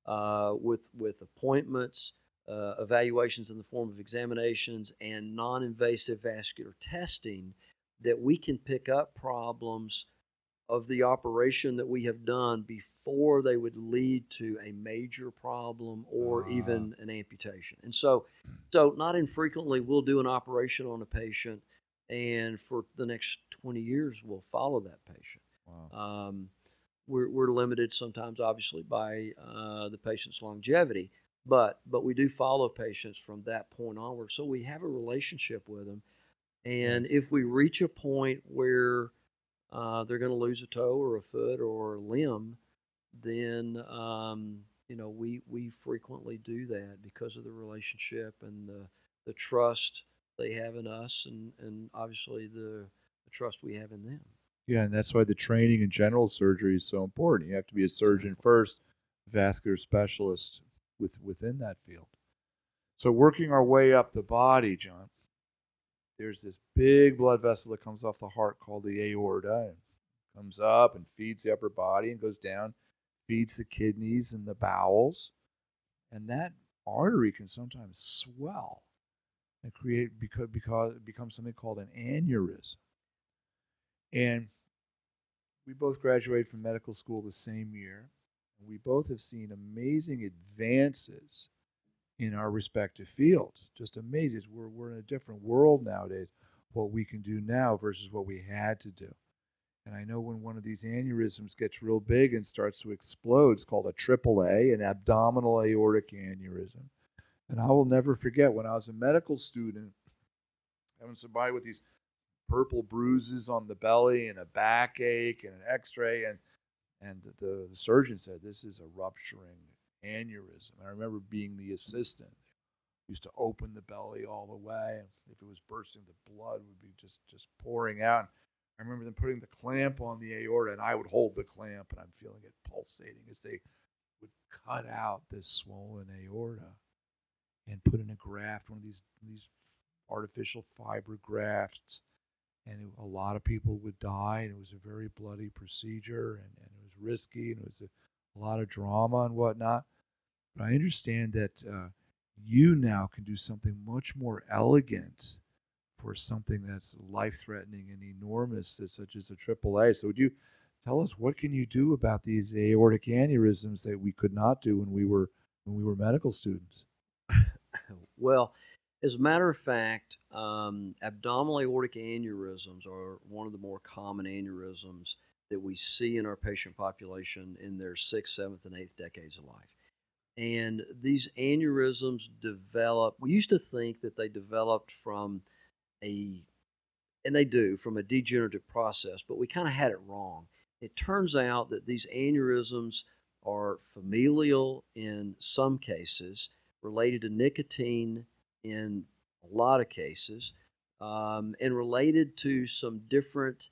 uh, with with appointments, uh, evaluations in the form of examinations and non-invasive vascular testing that we can pick up problems of the operation that we have done before they would lead to a major problem or Ah. even an amputation. And so so not infrequently we'll do an operation on a patient and for the next 20 years we'll follow that patient. Wow. Um, we're, we're limited sometimes, obviously, by uh, the patient's longevity, but but we do follow patients from that point onward. So we have a relationship with them, and Nice. if we reach a point where uh, they're going to lose a toe or a foot or a limb, then um, you know we we frequently do that because of the relationship and the the trust they have in us, and and obviously the, the trust we have in them. Yeah, and that's why the training in general surgery is so important. You have to be a surgeon first, vascular specialist with within that field. So working our way up the body, John, there's this big blood vessel that comes off the heart called the aorta and comes up and feeds the upper body and goes down, feeds the kidneys and the bowels. And that artery can sometimes swell and create because because it becomes something called an aneurysm. And we both graduated from medical school the same year. And we both have seen amazing advances in our respective fields. Just amazing. We're, we're in a different world nowadays, what we can do now versus what we had to do. And I know when one of these aneurysms gets real big and starts to explode, it's called a AAA, an abdominal aortic aneurysm. And I will never forget when I was a medical student, having somebody with these purple bruises on the belly and a backache and an x-ray and and the, the surgeon said this is a rupturing aneurysm. I remember being the assistant. Used to open the belly all the way, if it was bursting, the blood would be just just pouring out. I remember them putting the clamp on the aorta, and I would hold the clamp, and I'm feeling it pulsating as they would cut out this swollen aorta and put in a graft, one of these these artificial fiber grafts and it, a lot of people would die, and it was a very bloody procedure, and, and it was risky, and it was a, a, lot of drama and whatnot. But I understand that uh, you now can do something much more elegant for something that's life-threatening and enormous, such as a AAA. So, would you tell us what can you do about these aortic aneurysms that we could not do when we were when we were medical students? *laughs* well as a matter of fact, um, abdominal aortic aneurysms are one of the more common aneurysms that we see in our patient population in their sixth, seventh, and eighth decades of life. And these aneurysms develop, we used to think that they developed from a, and they do, from a degenerative process, but we kind of had it wrong. It turns out that these aneurysms are familial in some cases, related to nicotine in a lot of cases um, and related to some different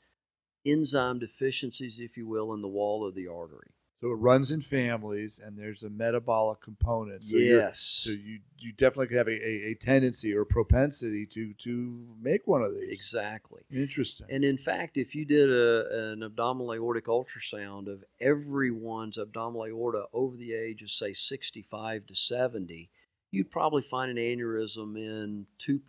enzyme deficiencies, if you will, in the wall of the artery. So it runs in families, and there's a metabolic component. So yes. So you you definitely have a, a, a, tendency or propensity to to make one of these. Exactly. Interesting. And in fact, if you did a, an abdominal aortic ultrasound of everyone's abdominal aorta over the age of say 65 to 70, you'd probably find an aneurysm in 2%,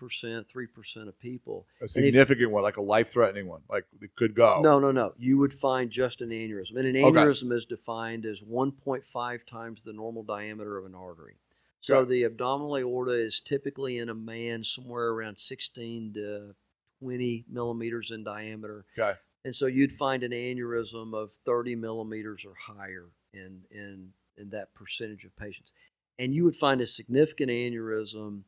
3% of people. A significant if, one, like a life threatening one, like it could go. No, no, no. You would find just an aneurysm. And an aneurysm okay. is defined as 1.5 times the normal diameter of an artery. So the abdominal aorta is typically in a man somewhere around 16 to 20 millimeters in diameter. Okay. And so you'd find an aneurysm of 30 millimeters or higher in, in, in that percentage of patients and you would find a significant aneurysm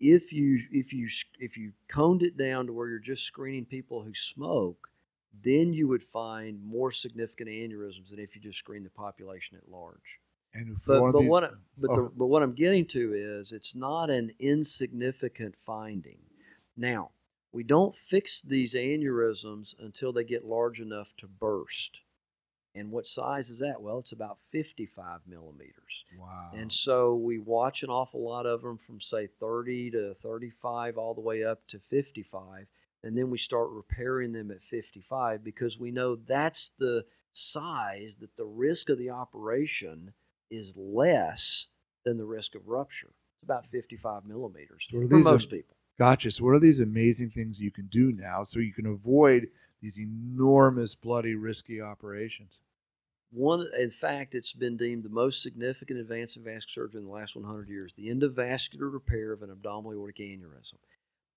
if you if you if you coned it down to where you're just screening people who smoke then you would find more significant aneurysms than if you just screen the population at large and but, but these, what but, oh. the, but what I'm getting to is it's not an insignificant finding. Now we don't fix these aneurysms until they get large enough to burst. And what size is that? Well, it's about 55 millimeters. Wow. And so we watch an awful lot of them from, say, 30 to 35, all the way up to 55. And then we start repairing them at 55 because we know that's the size that the risk of the operation is less than the risk of rupture. It's about 55 millimeters so for most people. Gotcha. So, what are these amazing things you can do now so you can avoid these enormous, bloody, risky operations? One, in fact, it's been deemed the most significant advance in vascular surgery in the last 100 years the endovascular repair of an abdominal aortic aneurysm.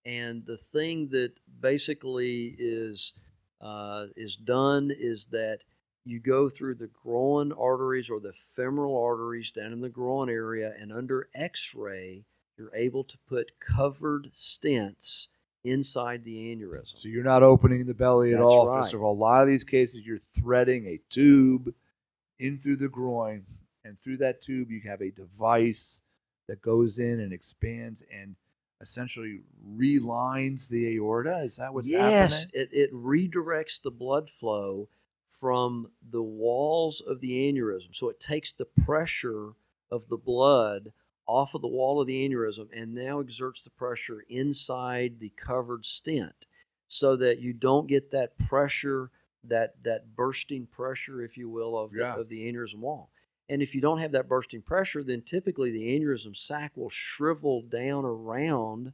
And the thing that basically is, uh, is done is that you go through the groin arteries or the femoral arteries down in the groin area, and under x ray, you're able to put covered stents inside the aneurysm. So you're not opening the belly at That's all. right. First of all, a lot of these cases, you're threading a tube in through the groin, and through that tube, you have a device that goes in and expands and essentially relines the aorta. Is that what's yes, happening? it, it redirects the blood flow from the walls of the aneurysm. So it takes the pressure of the blood off of the wall of the aneurysm and now exerts the pressure inside the covered stent so that you don't get that pressure, that, that bursting pressure, if you will, of, Yeah. the, of the aneurysm wall. And if you don't have that bursting pressure, then typically the aneurysm sac will shrivel down around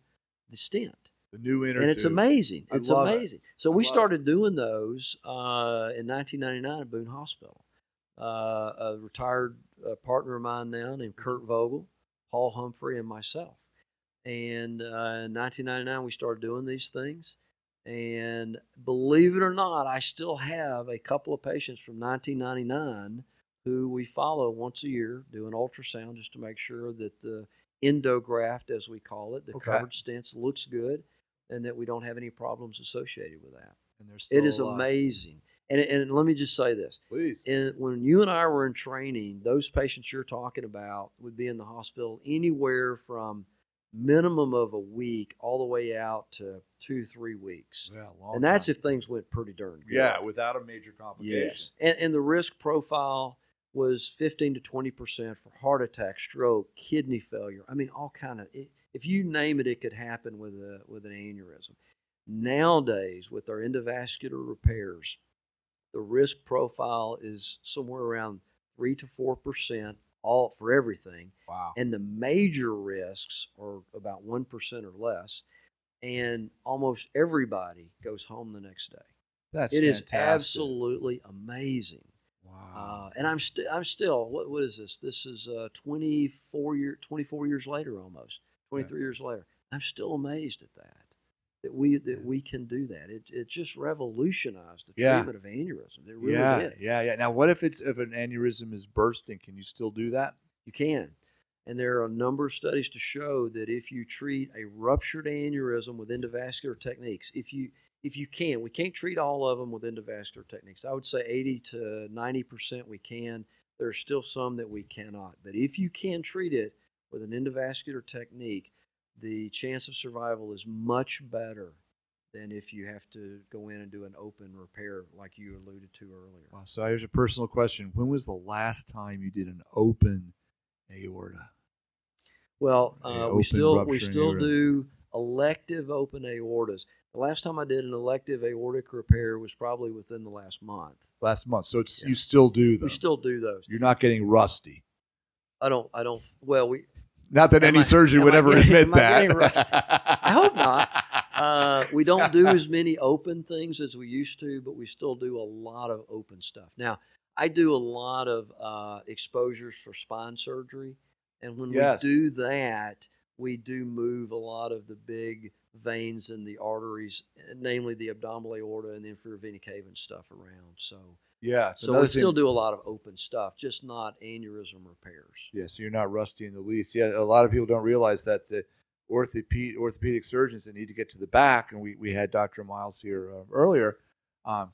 the stent The new inner and it's tube. amazing. I It's love it. amazing. So I we love it. started doing those uh, in 1999 at Boone Hospital. Uh, a retired uh, partner of mine now named Kurt Vogel, Paul Humphrey, and myself. And uh, in 1999, we started doing these things. And believe it or not, I still have a couple of patients from 1999 who we follow once a year, do an ultrasound just to make sure that the endograft, as we call it, the Okay. covered stents, looks good and that we don't have any problems associated with that. It is alive. amazing. And, and let me just say this. Please. And when you and I were in training, those patients you're talking about would be in the hospital anywhere from minimum of a week all the way out to two, three weeks. Yeah, long and that's time. if things went pretty darn good. yeah, without a major complication. Yes. And, and the risk profile was 15 to 20% for heart attack, stroke, kidney failure. I mean, all kind of, if you name it, it could happen with, a, with an aneurysm. Nowadays, with our endovascular repairs, the risk profile is somewhere around 3 to 4% all for everything. Wow. And the major risks are about 1% or less. And almost everybody goes home the next day. That's It is fantastic. absolutely amazing. Wow. Uh, and I'm still, I'm still, what, what is this? This is uh, 24 year, 24 years later, almost 23 years later. I'm still amazed at that. That we that we can do that. It it just revolutionized the Yeah. treatment of aneurysms. It really yeah, did. yeah, yeah. Now, what if it's if an aneurysm is bursting? Can you still do that? You can. And there are a number of studies to show that if you treat a ruptured aneurysm with endovascular techniques, if you if you can, we can't treat all of them with endovascular techniques. I would say 80 to 90% we can. There are still some that we cannot. But if you can treat it with an endovascular technique, the chance of survival is much better than if you have to go in and do an open repair like you alluded to earlier. Wow. So here's a personal question: When was the last time you did an open aorta? Well, uh, open we still we still do elective open aortas. The last time I did an elective aortic repair was probably within the last month. Last month. So it's Yeah. you still do them. We still do those. You're not getting rusty. I don't. I don't. Well, we. Not that Am any I- surgeon would I ever getting- admit that. *laughs* I hope not. Uh, we don't do as *laughs* many open things as we used to, but we still do a lot of open stuff. Now, I do a lot of uh, exposures for spine surgery, and when Yes. we do that, we do move a lot of the big veins and the arteries, namely the abdominal aorta and the inferior vena cava and stuff around. So, yeah. so we still do a lot of open stuff, just not aneurysm repairs. Yeah, so you're not rusty in the least. Yeah, a lot of people don't realize that the orthopedic orthopedic surgeons that need to get to the back, and we, we had Dr. Miles here uh, earlier, um,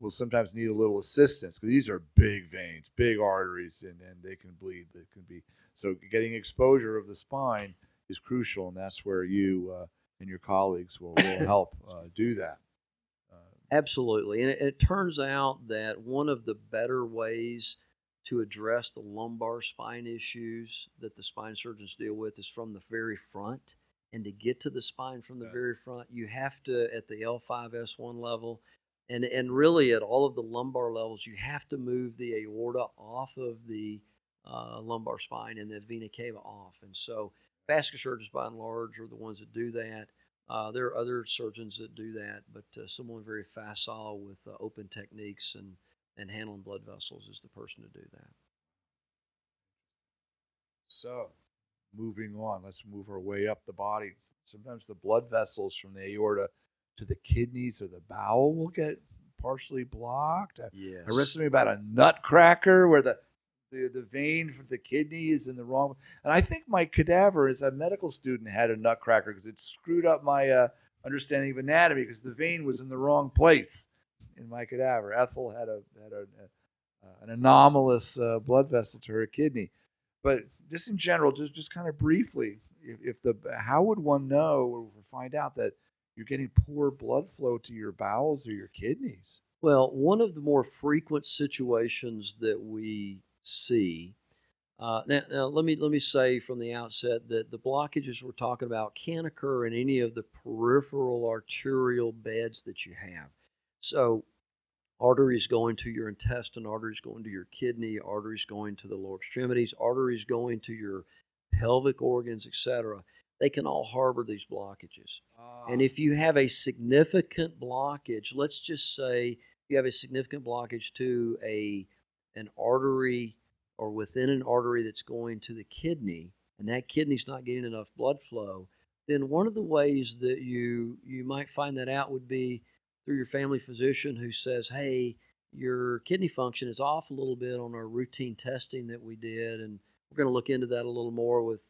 will sometimes need a little assistance because these are big veins, big arteries, and, and they can bleed. They can be so getting exposure of the spine is crucial, and that's where you uh, and your colleagues will, will *laughs* help uh, do that. Absolutely. And it, it turns out that one of the better ways to address the lumbar spine issues that the spine surgeons deal with is from the very front. And to get to the spine from the very front, you have to, at the L5S1 level, and, and really at all of the lumbar levels, you have to move the aorta off of the uh, lumbar spine and the vena cava off. And so, vascular surgeons by and large are the ones that do that. Uh, there are other surgeons that do that, but uh, someone very facile with uh, open techniques and, and handling blood vessels is the person to do that. So, moving on, let's move our way up the body. Sometimes the blood vessels from the aorta to the kidneys or the bowel will get partially blocked. Yes. I read something about a nutcracker where the, the the vein for the kidney is in the wrong. And I think my cadaver, as a medical student, had a nutcracker because it screwed up my uh, understanding of anatomy because the vein was in the wrong place in my cadaver. Ethel had a had a, a an anomalous uh, blood vessel to her kidney. But just in general, just just kind of briefly, if, if the how would one know or find out that you're getting poor blood flow to your bowels or your kidneys? Well, one of the more frequent situations that we see. Uh, now, now, let me let me say from the outset that the blockages we're talking about can occur in any of the peripheral arterial beds that you have. So, arteries going to your intestine, arteries going to your kidney, arteries going to the lower extremities, arteries going to your pelvic organs, etc. They can all harbor these blockages. And Ah, if you have a significant blockage, let's just say you have a significant blockage to a an artery or within an artery that's going to the kidney, and that kidney's not getting enough blood flow, then one of the ways that you you might find that out would be through your family physician who says, "Hey, your kidney function is off a little bit on our routine testing that we did, and we're going to look into that a little more with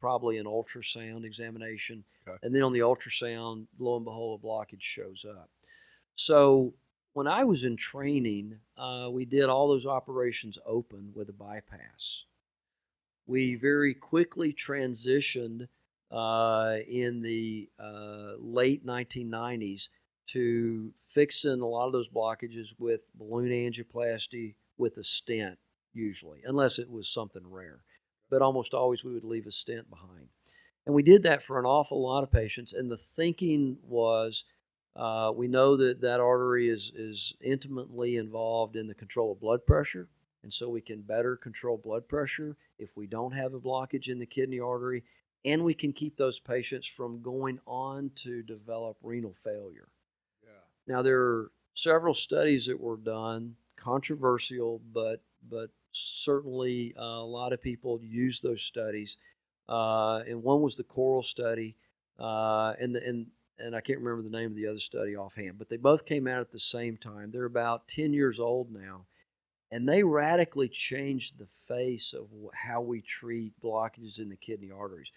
probably an ultrasound examination." Okay. And then on the ultrasound, lo and behold, a blockage shows up. So when I was in training, uh, we did all those operations open with a bypass. We very quickly transitioned uh, in the uh, late 1990s to fixing a lot of those blockages with balloon angioplasty with a stent, usually, unless it was something rare. But almost always we would leave a stent behind. And we did that for an awful lot of patients. And the thinking was uh, we know that that artery is, is intimately involved in the control of blood pressure. And so we can better control blood pressure if we don't have a blockage in the kidney artery. And we can keep those patients from going on to develop renal failure. yeah. Now there are several studies that were done, controversial, but but certainly uh, a lot of people use those studies. Uh, and one was the Coral study, uh, and the, and and I can't remember the name of the other study offhand, but they both came out at the same time. They're about ten years old now, and they radically changed the face of how we treat blockages in the kidney arteries.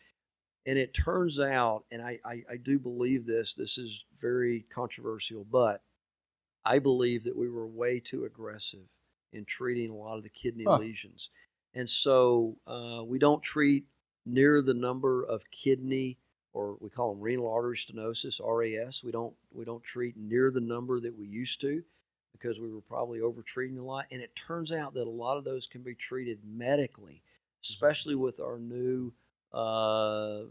And it turns out, and I, I, I do believe this, this is very controversial, but I believe that we were way too aggressive in treating a lot of the kidney Huh. lesions. And so uh, we don't treat near the number of kidney or we call them renal artery stenosis RAS. We don't we don't treat near the number that we used to because we were probably overtreating a lot. And it turns out that a lot of those can be treated medically, especially with our new uh,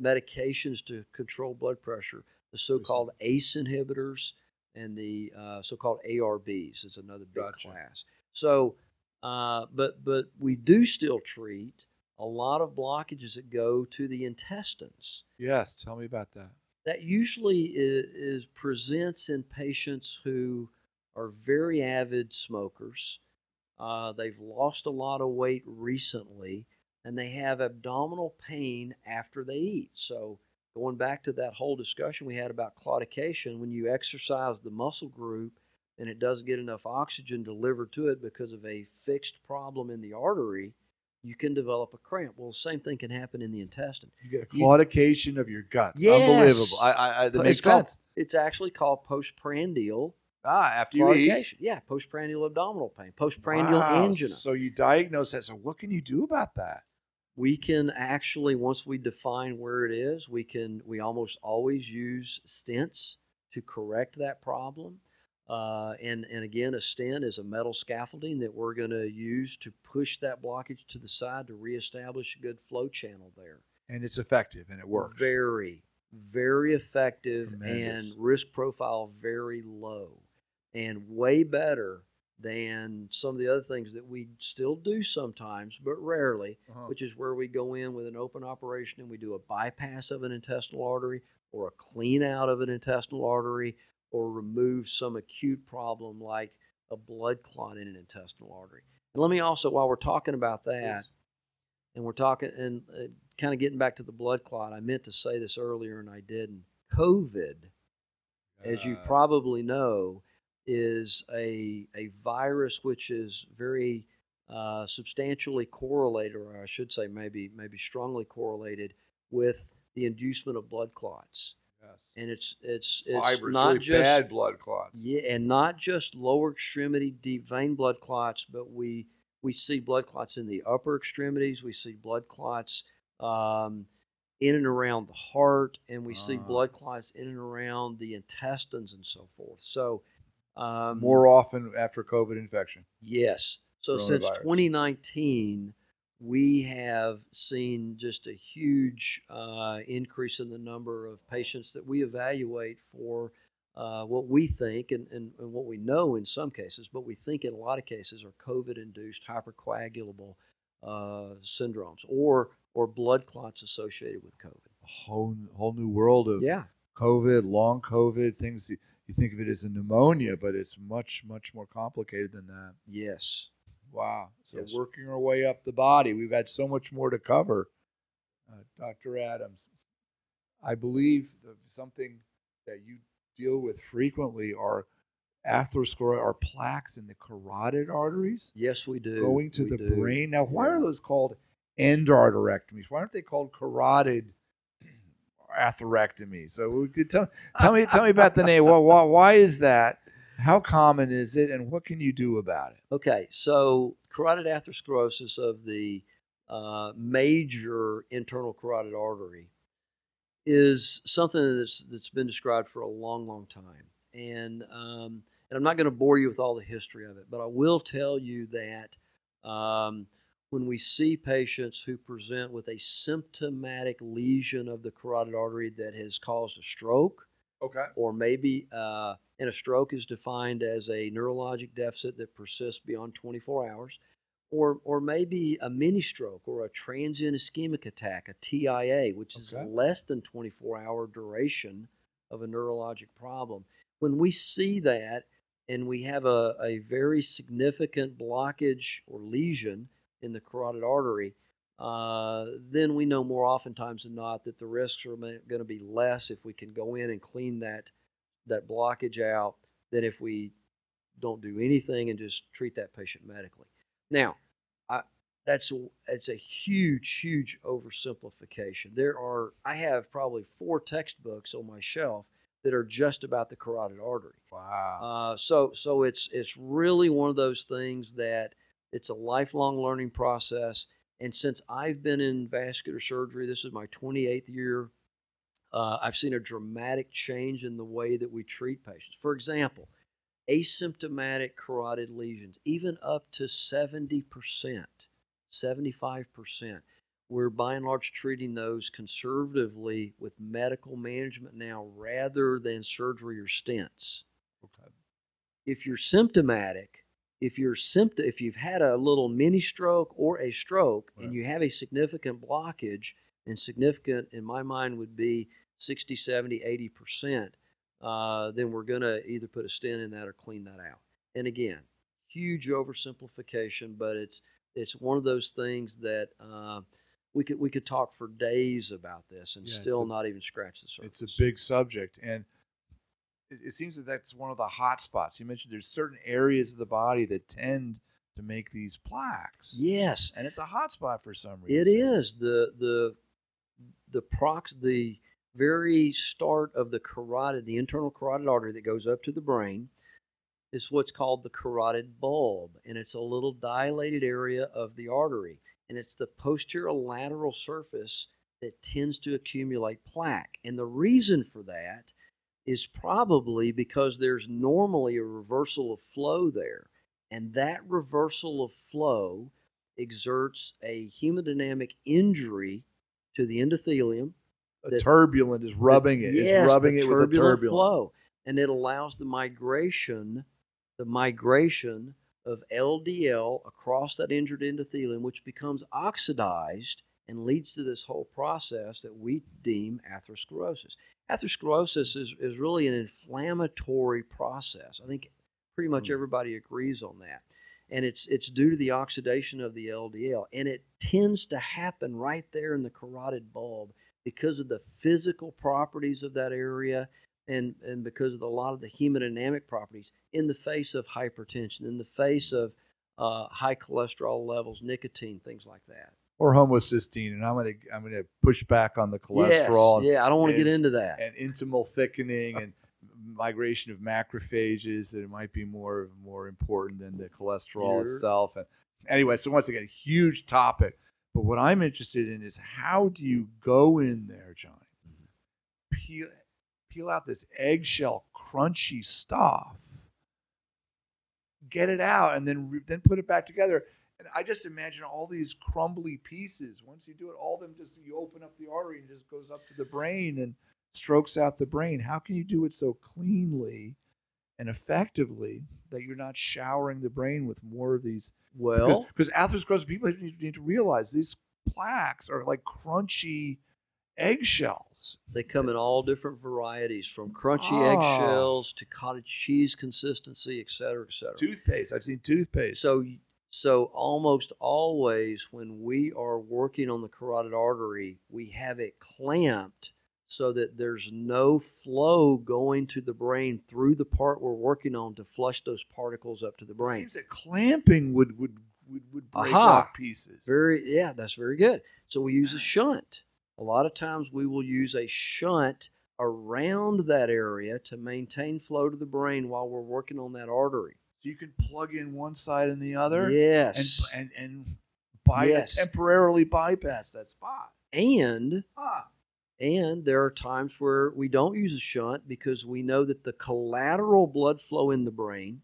medications to control blood pressure, the so-called ACE inhibitors and the uh, so-called ARBs is another big Gotcha. class. So, uh, but but we do still treat a lot of blockages that go to the intestines. Yes, tell me about that. That usually is, is presents in patients who are very avid smokers. Uh, they've lost a lot of weight recently, and they have abdominal pain after they eat. So, going back to that whole discussion we had about claudication, when you exercise the muscle group and it doesn't get enough oxygen delivered to it because of a fixed problem in the artery, you can develop a cramp. Well, the same thing can happen in the intestine. You get a You- claudication of your guts. Yes. Unbelievable. I, I, I that But makes it's called- sense. It's actually called postprandial Ah, after you eat. claudication. Yeah, postprandial abdominal pain, postprandial Wow, angina. So you diagnose that. So what can you do about that? we can actually once we define where it is we can we almost always use stents to correct that problem uh, and and again a stent is a metal scaffolding that we're going to use to push that blockage to the side to reestablish a good flow channel there And it's effective and it works. very very effective and risk profile very low and way better than some of the other things that we still do sometimes but rarely Uh-huh. which is where we go in with an open operation and we do a bypass of an intestinal artery or a clean out of an intestinal artery or remove some acute problem like a blood clot in an intestinal artery. And let me also, while we're talking about that, Please. and we're talking and uh, kind of getting back to the blood clot, I meant to say this earlier and I didn't. COVID, as you probably know, is a a virus which is very uh, substantially correlated, or I should say, maybe maybe strongly correlated with the inducement of blood clots. Yes. Yes. and it's it's it's Fibers, not really just bad blood clots. yeah, and not just lower extremity deep vein blood clots, but we we see blood clots in the upper extremities. We see blood clots um, in and around the heart, and we see Ah. blood clots in and around the intestines and so forth. So um, More often after COVID infection. Yes. So since 2019, we have seen just a huge uh, increase in the number of patients that we evaluate for uh, what we think and, and, and what we know in some cases, but we think in a lot of cases are COVID induced hypercoagulable uh, syndromes or, or blood clots associated with COVID. A whole whole new world of Yeah. COVID, long COVID, things you, you think of it as a pneumonia, but it's much, much more complicated than that. Yes. Wow. So Yes. working our way up the body, we've got so much more to cover. Uh, Dr. Adams, I believe something that you deal with frequently are atherosclerosis, are plaques in the carotid arteries Yes, we do. going to We the do. brain. Now, why are those called endarterectomies? Why aren't they called carotid atherectomy? So, we could tell, tell me, tell me about the name. Why, why is that? How common is it, and what can you do about it? Okay, so carotid atherosclerosis of the uh, major internal carotid artery is something that's that's been described for a long, long time, and um, and I'm not going to bore you with all the history of it, but I will tell you that um, when we see patients who present with a symptomatic lesion of the carotid artery that has caused a stroke, Okay. or maybe uh, and a stroke is defined as a neurologic deficit that persists beyond 24 hours or or maybe a mini stroke or a transient ischemic attack a TIA which is less than 24 hour duration of a neurologic problem. When we see that and we have a, a very significant blockage or lesion in the carotid artery uh, then we know more oftentimes than not that the risks are going to be less if we can go in and clean that that blockage out than if we don't do anything and just treat that patient medically. Now, I, that's a, it's a huge, huge oversimplification. There are I have probably four textbooks on my shelf that are just about the carotid artery. Wow. Uh, so so it's it's really one of those things that it's a lifelong learning process. And since I've been in vascular surgery, this is my 28th year. Uh, I've seen a dramatic change in the way that we treat patients. For example, asymptomatic carotid lesions, even up to 70%, 75%. We're by and large treating those conservatively with medical management now rather than surgery or stents Okay. if you're symptomatic, if you're symptom, if you've had a little mini stroke or a stroke Right. and you have a significant blockage, and significant in my mind would be 60, 70, 80%, uh, then we're going to either put a stent in that or clean that out. And again, huge oversimplification, but it's it's one of those things that uh, we could we could talk for days about this and Yeah, still a- not even scratch the surface. It's a big subject, and it, it seems that that's one of the hot spots. You mentioned there's certain areas of the body that tend to make these plaques. yes, and it's a hot spot for some reason. It is the the the prox the very start of the carotid, the internal carotid artery that goes up to the brain, is what's called the carotid bulb, and it's a little dilated area of the artery, and it's the posterior lateral surface that tends to accumulate plaque, and the reason for that is probably because there's normally a reversal of flow there, and that reversal of flow exerts a hemodynamic injury to the endothelium. A the- turbulent is rubbing it. Yes, it's rubbing the it with a turbulent flow, and it allows the migration, the migration of LDL across that injured endothelium, which becomes oxidized and leads to this whole process that we deem atherosclerosis. Atherosclerosis is, is really an inflammatory process. I think pretty much Hmm. everybody agrees on that. And it's it's due to the oxidation of the LDL. And it tends to happen right there in the carotid bulb because of the physical properties of that area and, and because of a lot of the hemodynamic properties in the face of hypertension, in the face of uh, high cholesterol levels, nicotine, things like that. or homocysteine, and I'm gonna I'm gonna push back on the cholesterol Yes, yeah, I don't want to get into that. and, intimal thickening and migration of macrophages that it might be more more important than the cholesterol You're- itself. And anyway, so once again, huge topic. But what I'm interested in is how do you go in there, Johnny? Mm-hmm. Peel peel out this eggshell crunchy stuff, get it out, and then re- then put it back together. And I just imagine all these crumbly pieces. Once you do it, all of them just you open up the artery and it just goes up to the brain and strokes out the brain. How can you do it so cleanly and effectively that you're not showering the brain with more of these? well, because atherosclerosis people need, to realize these plaques are like crunchy eggshells. they come in all different varieties, from crunchy Ah. eggshells to cottage cheese consistency, et cetera, et cetera. Toothpaste. I've seen toothpaste. So, so almost always when we are working on the carotid artery, we have it clamped so that there's no flow going to the brain through the part we're working on to flush those particles up to the It brain. seems that clamping would would would, would break Aha. off pieces. Very, yeah, that's very good. So we use a shunt. A lot of times we will use a shunt around that area to maintain flow to the brain while we're working on that artery. so you can plug in one side and the other. Yes. And and and by Yes. temporarily bypass that spot. and Ah. And there are times where we don't use a shunt because we know that the collateral blood flow in the brain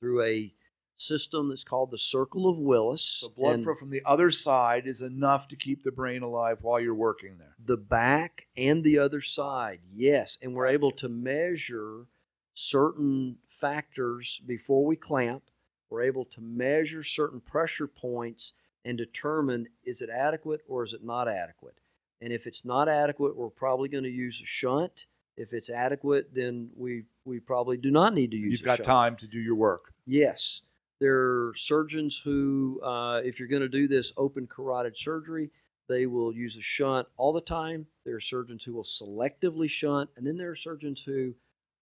through a system that's called the Circle of Willis. So blood flow from the other side is enough to keep the brain alive while you're working there. the back and the other side, yes. And we're able to measure certain factors before we clamp. We're able to measure certain pressure points and determine is it adequate or is it not adequate. And if it's not adequate, we're probably going to use a shunt. If it's adequate, then we we probably do not need to use You've got shunt. time to do your work. Yes. There are surgeons who, uh, if you're going to do this open carotid surgery, they will use a shunt all the time. There are surgeons who will selectively shunt. And then there are surgeons who,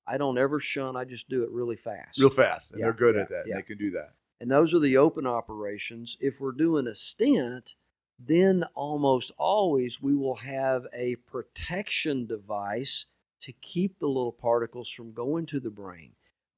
I don't ever shunt, I just do it really fast. real fast, and Yeah, they're good yeah, at that. yeah. And they can do that. And those are the open operations. If we're doing a stent, then almost always we will have a protection device to keep the little particles from going to the brain.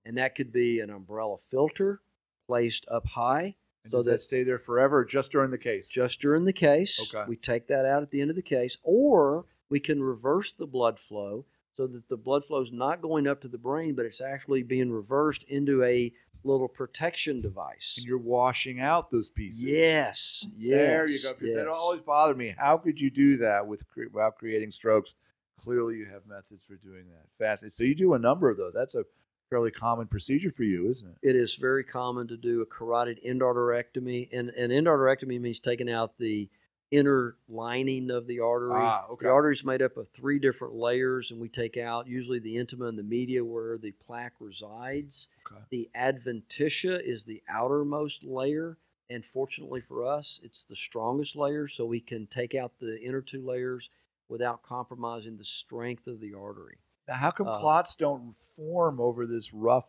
And that could be an umbrella filter placed up high And So that, that- stay there forever, just during the case? just during the case. Okay. We take that out at the end of the case, or we can reverse the blood flow so that the blood flow is not going up to the brain, but it's actually being reversed into a little protection device. and you're washing out those pieces. Yes, yes. there you go. Because that always bothered me. How could you do that with without creating strokes? Clearly, you have methods for doing that. Fast. So you do a number of those. That's a fairly common procedure for you, isn't it? It is very common to do a carotid endarterectomy, and an endarterectomy means taking out the inner lining of the artery. Ah, okay. The artery is made up of three different layers, and we take out usually the intima and the media where the plaque resides. Okay. The adventitia is the outermost layer, and fortunately for us, it's the strongest layer, so we can take out the inner two layers without compromising the strength of the artery. Now, how come Uh, clots don't form over this rough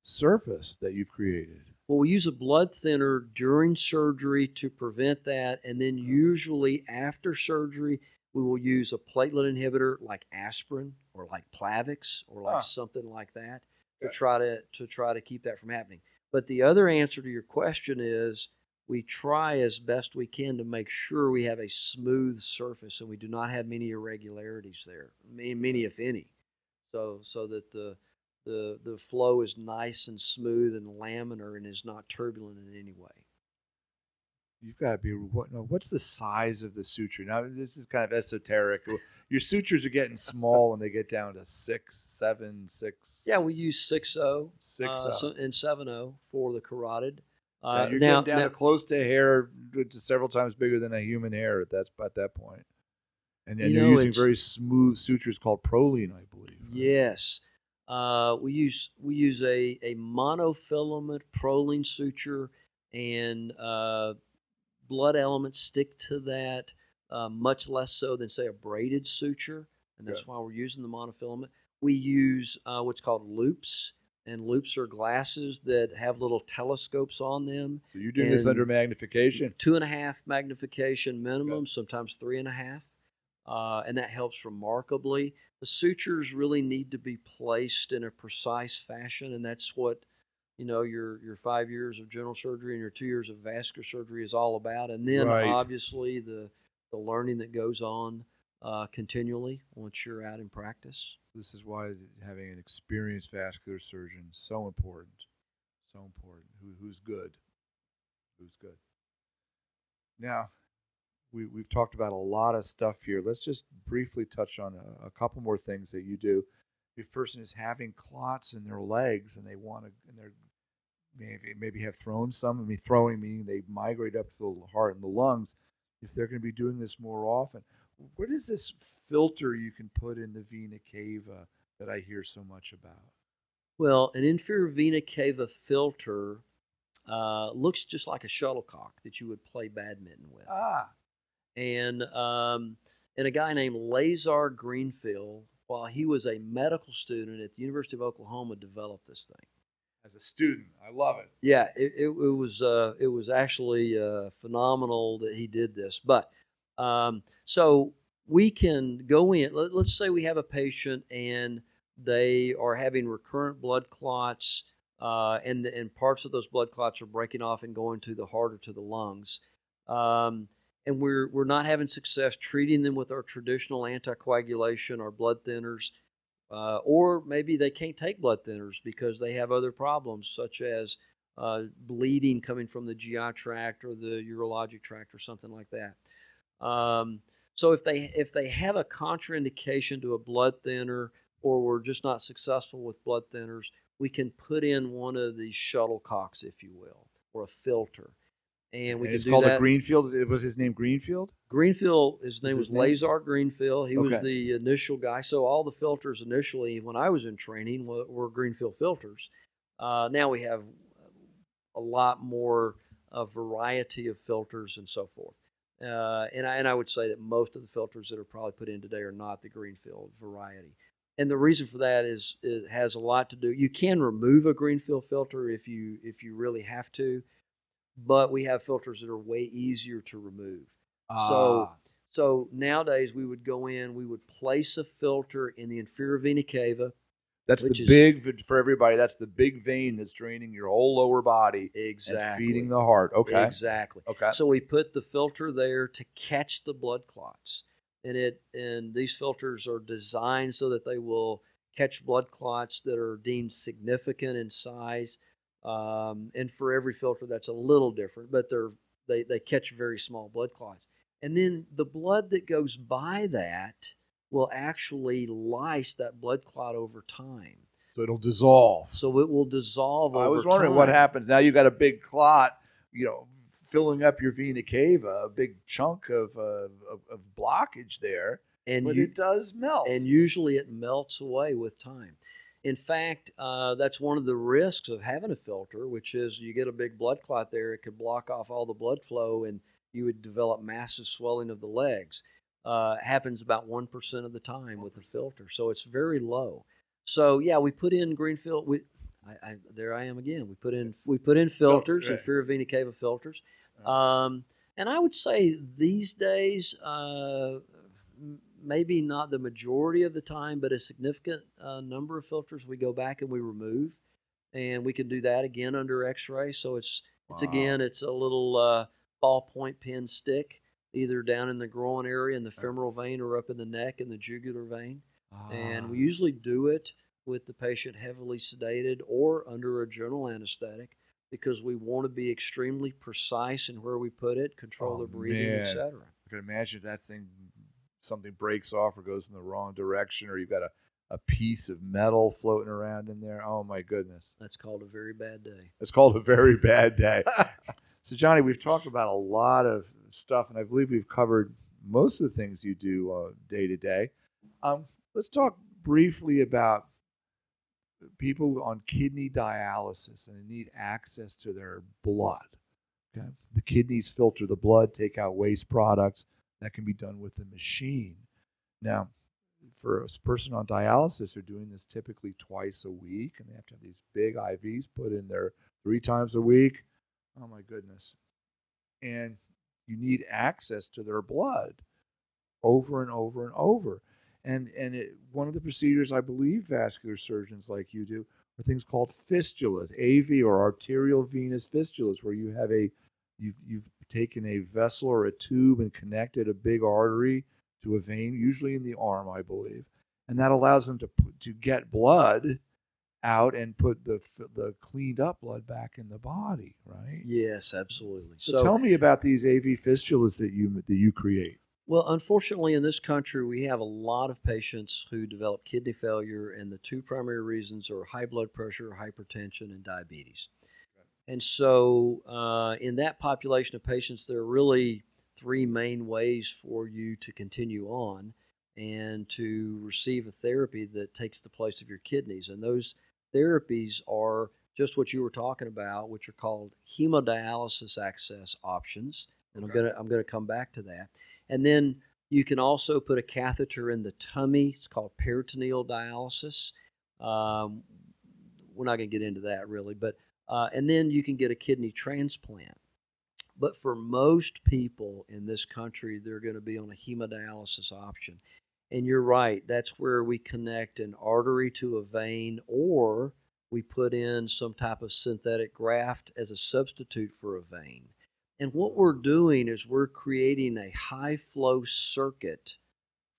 surface that you've created? Well, we use a blood thinner during surgery to prevent that, and then Mm-hmm. usually after surgery, we will use a platelet inhibitor like aspirin or like Plavix or like Huh. something like that to try to to try to keep that from happening. But the other answer to your question is we try as best we can to make sure we have a smooth surface and we do not have many irregularities there, ma- many if any. So so that the the the flow is nice and smooth and laminar and is not turbulent in any way. You've got to be what? No, what's the size of the suture? Now, this is kind of esoteric. Your sutures are getting small when they get down to six, seven, six. Yeah, we use 6.0 six. uh, uh, so- and 7.0 for the carotid. now Uh, you're now, getting down now- to close to hair, to several times bigger than a human hair. At that at that point, and then You are using very smooth sutures called Prolene, I believe. Yes. Uh, we use we use a, a monofilament Prolene suture and uh, blood elements stick to that uh, much less so than say a braided suture, and that's Good. why we're using the monofilament. We use uh, what's called loupes, and loupes are glasses that have little telescopes on them. So you're doing this under magnification. Two and a half magnification minimum, sometimes three and a half. Uh, and that helps remarkably. The sutures really need to be placed in a precise fashion, and that's what you know your your five years of general surgery and your two years of vascular surgery is all about. And then Right. obviously the the learning that goes on uh, continually once you're out in practice. This is why having an experienced vascular surgeon is so important. So important. Who, who's good? Who's good? Now, we, we've talked about a lot of stuff here. Let's just briefly touch on a, a couple more things that you do. If a person is having clots in their legs and they want to, and they're maybe maybe have thrown some. I mean, throwing meaning they migrate up to the heart and the lungs. If they're going to be doing this more often, what is this filter you can put in the vena cava that I hear so much about? Well, an inferior vena cava filter uh, looks just like a shuttlecock that you would play badminton with. Ah, and um, and a guy named Lazar Greenfield, while he was a medical student at the University of Oklahoma, developed this thing. as a student, I love it. Yeah, it, it, it was uh, it was actually uh, phenomenal that he did this. But um, so we can go in. Let, let's say we have a patient and they are having recurrent blood clots, uh, and and parts of those blood clots are breaking off and going to the heart or to the lungs. Um, and we're we're not having success treating them with our traditional anticoagulation or blood thinners. Uh, or maybe they can't take blood thinners because they have other problems, such as uh, bleeding coming from the GI tract or the urologic tract or something like that. Um, so if they if they have a contraindication to a blood thinner, or we're just not successful with blood thinners, we can put in one of these shuttlecocks, if you will, or a filter, and we And can it's do called that. a Greenfield. It was his name Greenfield. Greenfield, his name his was name? Lazar Greenfield. He was the initial guy. So all the filters initially, when I was in training, were, were Greenfield filters. Uh, now we have a lot more uh, variety of filters and so forth. Uh, and I and I would say that most of the filters that are probably put in today are not the Greenfield variety. And the reason for that is it has a lot to do. You can remove a Greenfield filter if you if you really have to, but we have filters that are way easier to remove. So- Ah, So nowadays we would go in, we would place a filter in the inferior vena cava. that's the is- big for everybody. That's the big vein that's draining your whole lower body Exactly. and feeding the heart. Okay. Exactly. Okay. So we put the filter there to catch the blood clots. And it and these filters are designed so that they will catch blood clots that are deemed significant in size. Um, and for every filter that's a little different, but they're they, they catch very small blood clots. And then the blood that goes by that will actually lyse that blood clot over time. So it'll dissolve. So it will dissolve I was wondering what happens now. You got a big clot, you know, filling up your vena cava, a big chunk of uh, of, of blockage there, And but you, it does melt. and usually it melts away with time. In fact, uh, that's one of the risks of having a filter, which is you get a big blood clot there, it could block off all the blood flow, and you would develop massive swelling of the legs. Uh, happens about one percent of the time with the filter, so it's very low. So yeah, we put in Greenfield. We, I, I, there I am again. We put in we put in filters, right. inferior vena cava filters. Right. Um, and I would say these days, uh, maybe not the majority of the time, but a significant uh, number of filters we go back and we remove, and we can do that again under X-ray. So it's it's Wow. again it's a little uh, ballpoint pen stick, either down in the groin area in the femoral vein or up in the neck in the jugular vein, and we Ah. usually do it with the patient heavily sedated or under a general anesthetic because we want to be extremely precise in where we put it, control Oh, the breathing, etc. I can imagine if that thing something breaks off or goes in the wrong direction, or you've got a, a piece of metal floating around in there. Oh my goodness. That's called a very bad day. It's called a very *laughs* bad day. So, Johnny, we've talked about a lot of stuff, and I believe we've covered most of the things you do uh, day to day. Um, let's talk briefly about people on kidney dialysis and they need access to their blood. Okay, the kidneys filter the blood, take out waste products. That can be done with a machine. Now, for a person on dialysis, they're doing this typically twice a week, and they have to have these big IVs put in there three times a week. Oh my goodness! And you need access to their blood over and over and over. And and it, one of the procedures I believe vascular surgeons like you do are things called fistulas, AV or arterial venous fistulas, where you have a you've you've taken a vessel or a tube and connected a big artery to a vein, usually in the arm, I believe, and that allows them to put, to get blood out and put the the cleaned up blood back in the body, right? Yes, absolutely. So, tell me about these AV fistulas that you that you create. Well, unfortunately, in this country, we have a lot of patients who develop kidney failure, and the two primary reasons are high blood pressure, hypertension, and diabetes. And so, uh, in that population of patients, there are really three main ways for you to continue on and to receive a therapy that takes the place of your kidneys. And those therapies are just what you were talking about, which are called hemodialysis access options. And Okay. I'm gonna I'm gonna come back to that. And then you can also put a catheter in the tummy. It's called peritoneal dialysis. Um, we're not going to get into that really, but uh, and then you can get a kidney transplant. But for most people in this country, they're going to be on a hemodialysis option. And you're right, that's where we connect an artery to a vein or we put in some type of synthetic graft as a substitute for a vein. And what we're doing is we're creating a high flow circuit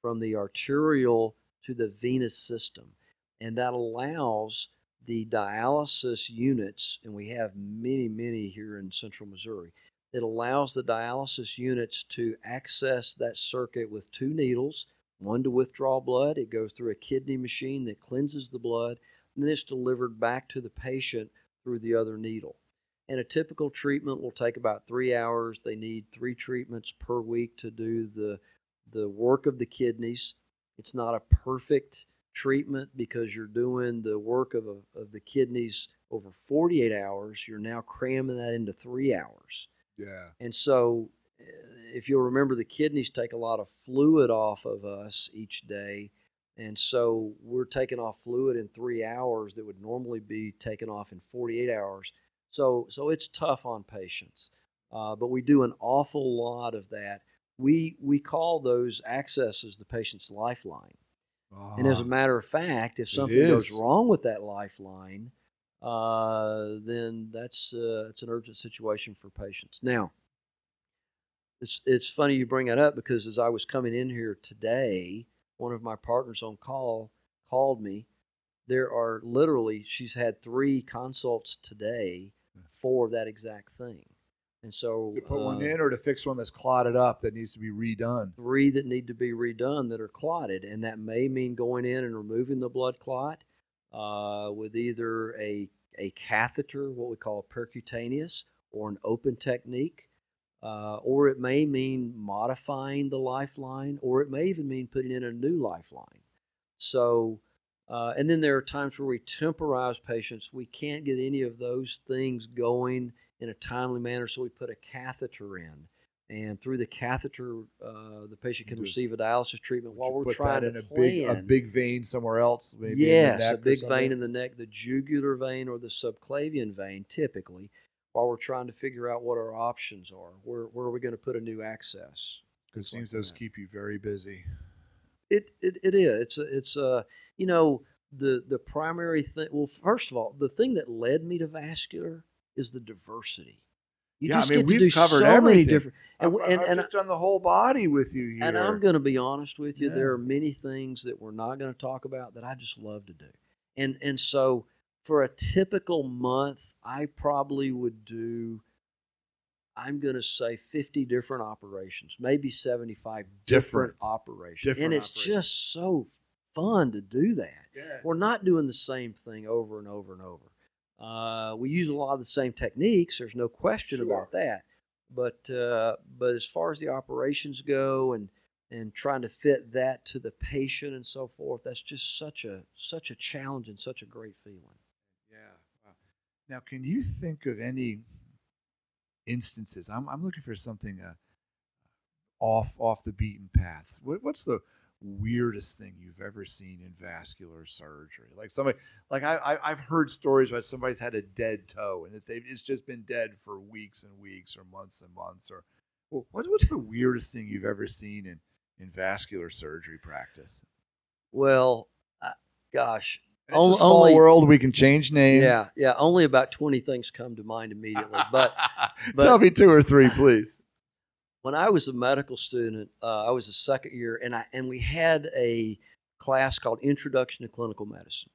from the arterial to the venous system. And that allows the dialysis units, and we have many, many here in central Missouri, it allows the dialysis units to access that circuit with two needles one to withdraw blood. It goes through a kidney machine that cleanses the blood, and then it's delivered back to the patient through the other needle. And a typical treatment will take about three hours. They need three treatments per week to do the the work of the kidneys. It's not a perfect treatment because you're doing the work of, a, of the kidneys over 48 hours. You're now cramming that into three hours. Yeah. And so, uh, if you'll remember, the kidneys take a lot of fluid off of us each day. And so, we're taking off fluid in three hours that would normally be taken off in 48 hours. So, so it's tough on patients. Uh, but we do an awful lot of that. We, we call those accesses the patient's lifeline. And as a Ah, matter of fact, if something goes wrong with that lifeline, uh, then that's uh, it's an urgent situation for patients. Now, it's it's funny you bring that up because as I was coming in here today, one of my partners on call called me. There are literally she's had three consults today for that exact thing, and so to put one uh, in or to fix one that's clotted up that needs to be redone. three that need to be redone that are clotted, and that may mean going in and removing the blood clot uh, with either a a catheter, what we call a percutaneous, or an open technique, uh, or it may mean modifying the lifeline, or it may even mean putting in a new lifeline. So, uh, and then there are times where we temporize patients. We can't get any of those things going in a timely manner, so we put a catheter in. And through the catheter, uh, the patient can receive a dialysis treatment while we're trying that to in a big a big vein somewhere else. Maybe in the yes, a big vein in the neck, the jugular vein or the subclavian vein, typically, while we're trying to figure out what our options are. Where where are we going to put a new access? It seems like those that. keep you very busy. It it, it is. It's a, it's a you know the the primary thing. Well, first of all, the thing that led me to vascular is the diversity. You Yeah, I just mean, get to do covered so many different. And, I've, w- and, I've just done the whole body with you here. and I'm going to be honest with you. Yeah. There are many things that we're not going to talk about that I just love to do. And and so for a typical month, I probably would do. I'm going to say 50 different operations, maybe 75 different, Different. operations, Different and it's operations. just so fun to do that. Yeah. We're not doing the same thing over and over and over. Uh, we use a lot of the same techniques. There's no question Sure. about that. But uh, but as far as the operations go, and and trying to fit that to the patient and so forth, that's just such a such a challenge and such a great feeling. Yeah. Wow. Now, can you think of any instances? I'm, I'm looking for something uh, off off the beaten path. What, what's the weirdest thing you've ever seen in vascular surgery? Like somebody, like I, I I've heard stories about somebody's had a dead toe and that they've it's just been dead for weeks and weeks or months and months. Or well, what, what's the weirdest thing you've ever seen in in vascular surgery practice? Well, uh, gosh, It's On- a small only- world. We can change names. yeah, yeah. Only about twenty things come to mind immediately. But *laughs* but- tell me two or three, please. When I was a medical student, uh, I was a second year, and I and we had a class called Introduction to Clinical Medicine,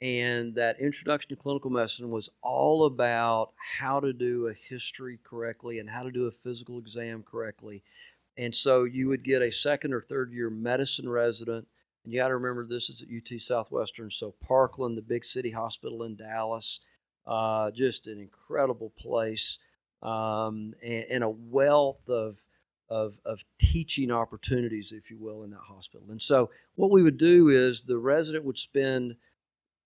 and that Introduction to Clinical Medicine was all about how to do a history correctly and how to do a physical exam correctly, and so you would get a second or third year medicine resident, and you got to remember this is at UT Southwestern, so Parkland, the big city hospital in Dallas, uh, just an incredible place um, and, and a wealth of, of, of teaching opportunities, if you will, in that hospital. And so, what we would do is the resident would spend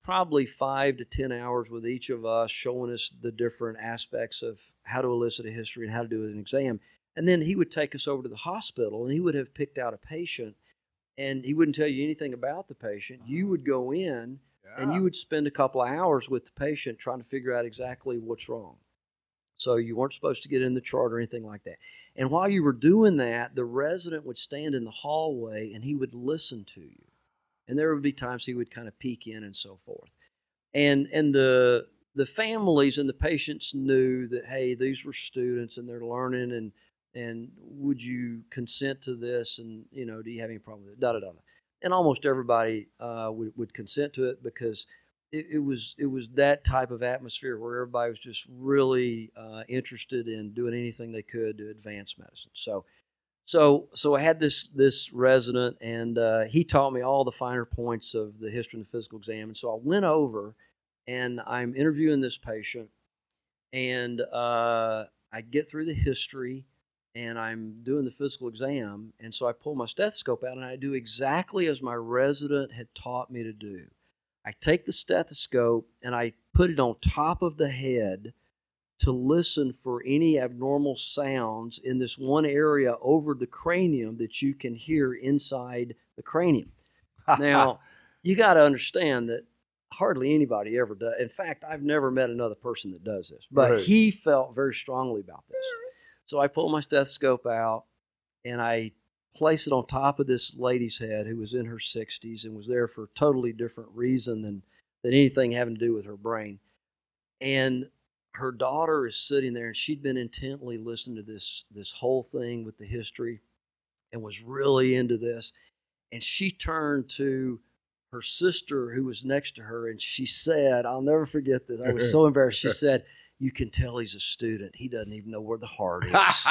probably five to 10 hours with each of us, showing us the different aspects of how to elicit a history and how to do an exam. And then he would take us over to the hospital and he would have picked out a patient and he wouldn't tell you anything about the patient. You would go in and you would spend a couple of hours with the patient trying to figure out exactly what's wrong. So you weren't supposed to get in the chart or anything like that. And while you were doing that, the resident would stand in the hallway and he would listen to you. And there would be times he would kind of peek in and so forth. And and the the families and the patients knew that hey, these were students and they're learning and and would you consent to this and you know do you have any problem with it da da da and almost everybody uh, would, would consent to it because it, it was it was that type of atmosphere where everybody was just really uh, interested in doing anything they could to advance medicine. So, so so I had this this resident, and uh, he taught me all the finer points of the history and the physical exam. And so I went over, and I'm interviewing this patient, and uh, I get through the history and I'm doing the physical exam. And so I pull my stethoscope out and I do exactly as my resident had taught me to do. I take the stethoscope and I put it on top of the head to listen for any abnormal sounds in this one area over the cranium that you can hear inside the cranium. *laughs* Now, you got to understand that hardly anybody ever does. In fact, I've never met another person that does this, but Right. he felt very strongly about this. So I pull my stethoscope out and I place it on top of this lady's head who was in her 60s and was there for a totally different reason than, than anything having to do with her brain. And her daughter is sitting there and she'd been intently listening to this this whole thing with the history and was really into this. And she turned to her sister who was next to her and she said, I'll never forget this. I was so *laughs* embarrassed. She said, You can tell he's a student. He doesn't even know where the heart is. *laughs*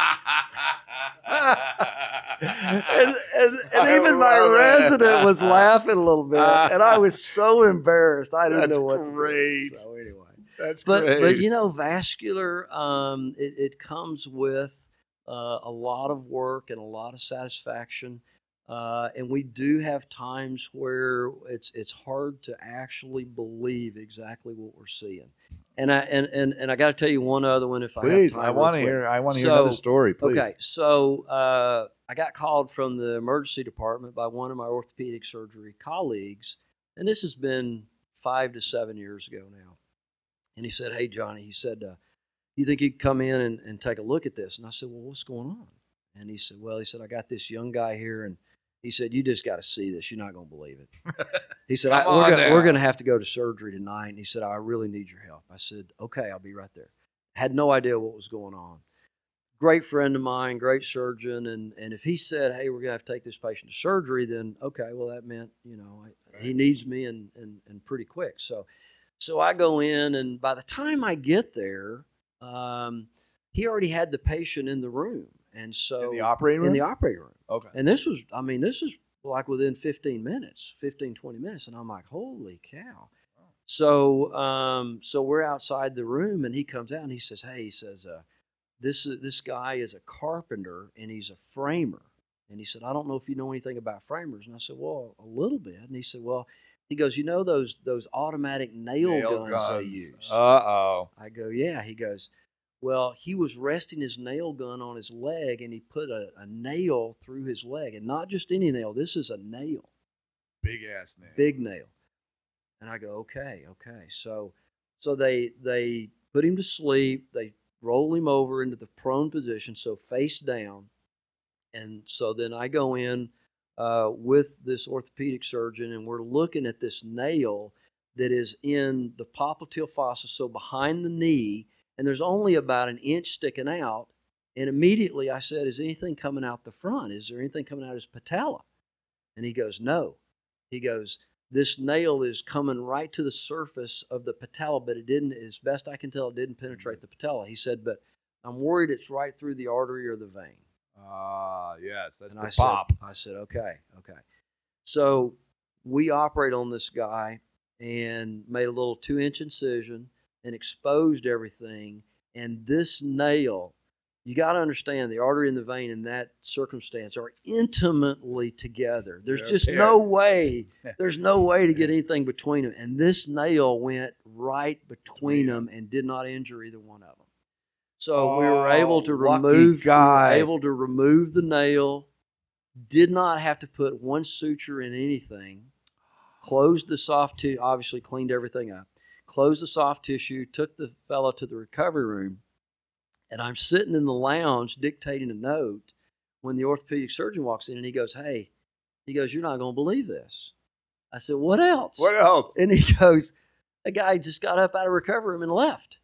and, and, and even my resident was *laughs* laughing a little bit, and I was so embarrassed. I didn't That's know what to do. great. So anyway, That's but great. but you know, vascular, um, it, it comes with uh, a lot of work and a lot of satisfaction. Uh, and we do have times where it's it's hard to actually believe exactly what we're seeing. And I and and, and I got to tell you one other one if I please, I want to hear. I want to hear another story. Please. Okay, so uh, I got called from the emergency department by one of my orthopedic surgery colleagues, and this has been five to seven years ago now. And he said, "Hey, Johnny," he said, uh, "You think you could come in and, and take a look at this?" And I said, "Well, what's going on?" And he said, "Well, he said I got this young guy here, and he said you just got to see this. You're not going to believe it." *laughs* He said, I, "We're gonna, we're going to have to go to surgery tonight." And he said, "I really need your help." I said, "Okay, I'll be right there." Had no idea what was going on great friend of mine, great surgeon, and and if he said, "Hey, we're gonna have to take this patient to surgery," then okay, well that meant you know I, he needs me and and and pretty quick. So so I go in, and by the time I get there, um, he already had the patient in the room, and so in the operating room. in the operating room, okay. and this was I mean this is like within 15 minutes, 15 20 minutes, and I'm like, holy cow. So, um, so we're outside the room, and he comes out and he says, "Hey," he says, uh, "This is this guy is a carpenter and he's a framer." And he said, "I don't know if you know anything about framers." And I said, "Well, a little bit." And he said, "Well," he goes, "You know those those automatic nail, guns, they use?" Uh oh. I go, "Yeah." He goes, Well, he was resting his nail gun on his leg and he put a, a nail through his leg. And not just any nail, this is a nail, Big ass nail. big nail. And I go, okay, okay. So so they they put him to sleep, they roll him over into the prone position, so face down. And so then I go in uh, with this orthopedic surgeon and we're looking at this nail that is in the popliteal fossa, so behind the knee, and there's only about an inch sticking out. And immediately I said, Is anything coming out the front? Is there anything coming out his patella? And he goes, No. He goes, This nail is coming right to the surface of the patella, but it didn't, as best I can tell, it didn't penetrate the patella. He said, But I'm worried it's right through the artery or the vein. Ah, yes, that's And the I pop. said, I said, okay, okay. So we operate on this guy and made a little two inch incision and exposed everything. And this nail, you got to understand the artery and the vein in that circumstance are intimately together. There's They're just paired. no way, *laughs* there's no way to get anything between them. And this nail went right between them and did not injure either one of them. So we were Oh, able to remove, we were able to remove the nail. Did not have to put one suture in anything. Closed the soft tissue, obviously cleaned everything up. Closed the soft tissue, took the fellow to the recovery room, and I'm sitting in the lounge dictating a note when the orthopedic surgeon walks in and he goes, Hey, he goes, You're not going to believe this. I said, What else? What else? And he *laughs* goes, A guy just got up out of recovery room and left.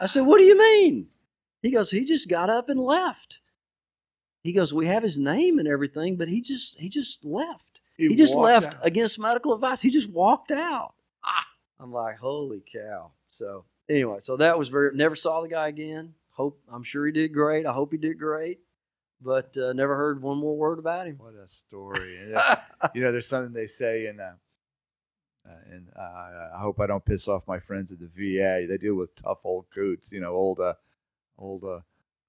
I said, What do you mean? He goes, He just got up and left. He goes, We have his name and everything, but he just he just left. He, just left out. against medical advice. He just walked out. I'm like, holy cow. So anyway, so that was very never saw the guy again. Hope I'm sure he did great. I hope he did great. But uh, never heard one more word about him. What a story. And, you know, there's something they say in, uh, uh, and uh, I hope I don't piss off my friends at the VA. They deal with tough old coots, you know, old, uh, old uh,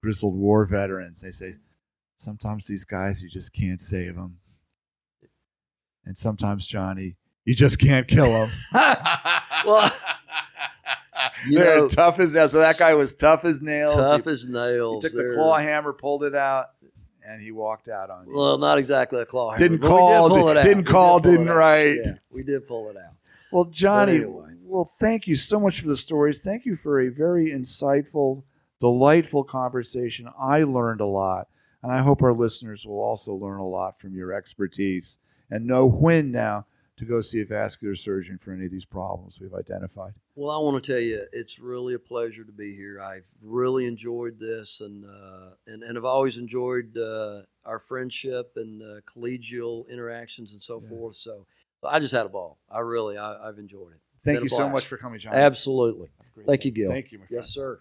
grizzled war veterans. They say sometimes these guys you just can't save them, and sometimes Johnny you just can't kill them. *laughs* Well, *laughs* you they're know- tough as nails. So that guy was tough as nails. Tough he, as he nails. took the They're- claw hammer, pulled it out, and he walked out on you. Well, not exactly a claw hammer. Didn't call, did pull it out. didn't We did call, pull didn't out. write. Yeah, we did pull it out. Well, Johnny, anyway. well, thank you so much for the stories. Thank you for a very insightful, delightful conversation. I learned a lot, and I hope our listeners will also learn a lot from your expertise and know when now to go see a vascular surgeon for any of these problems we've identified. Well, I want to tell you, it's really a pleasure to be here. I've really enjoyed this, and uh, and and I've always enjoyed uh, our friendship and uh, collegial interactions and so Yeah. forth. So, I just had a ball. I really, I, I've enjoyed it. Thank you so much for coming, John. Absolutely. Thank you, Gil. Thank you, my friend. Yes, sir.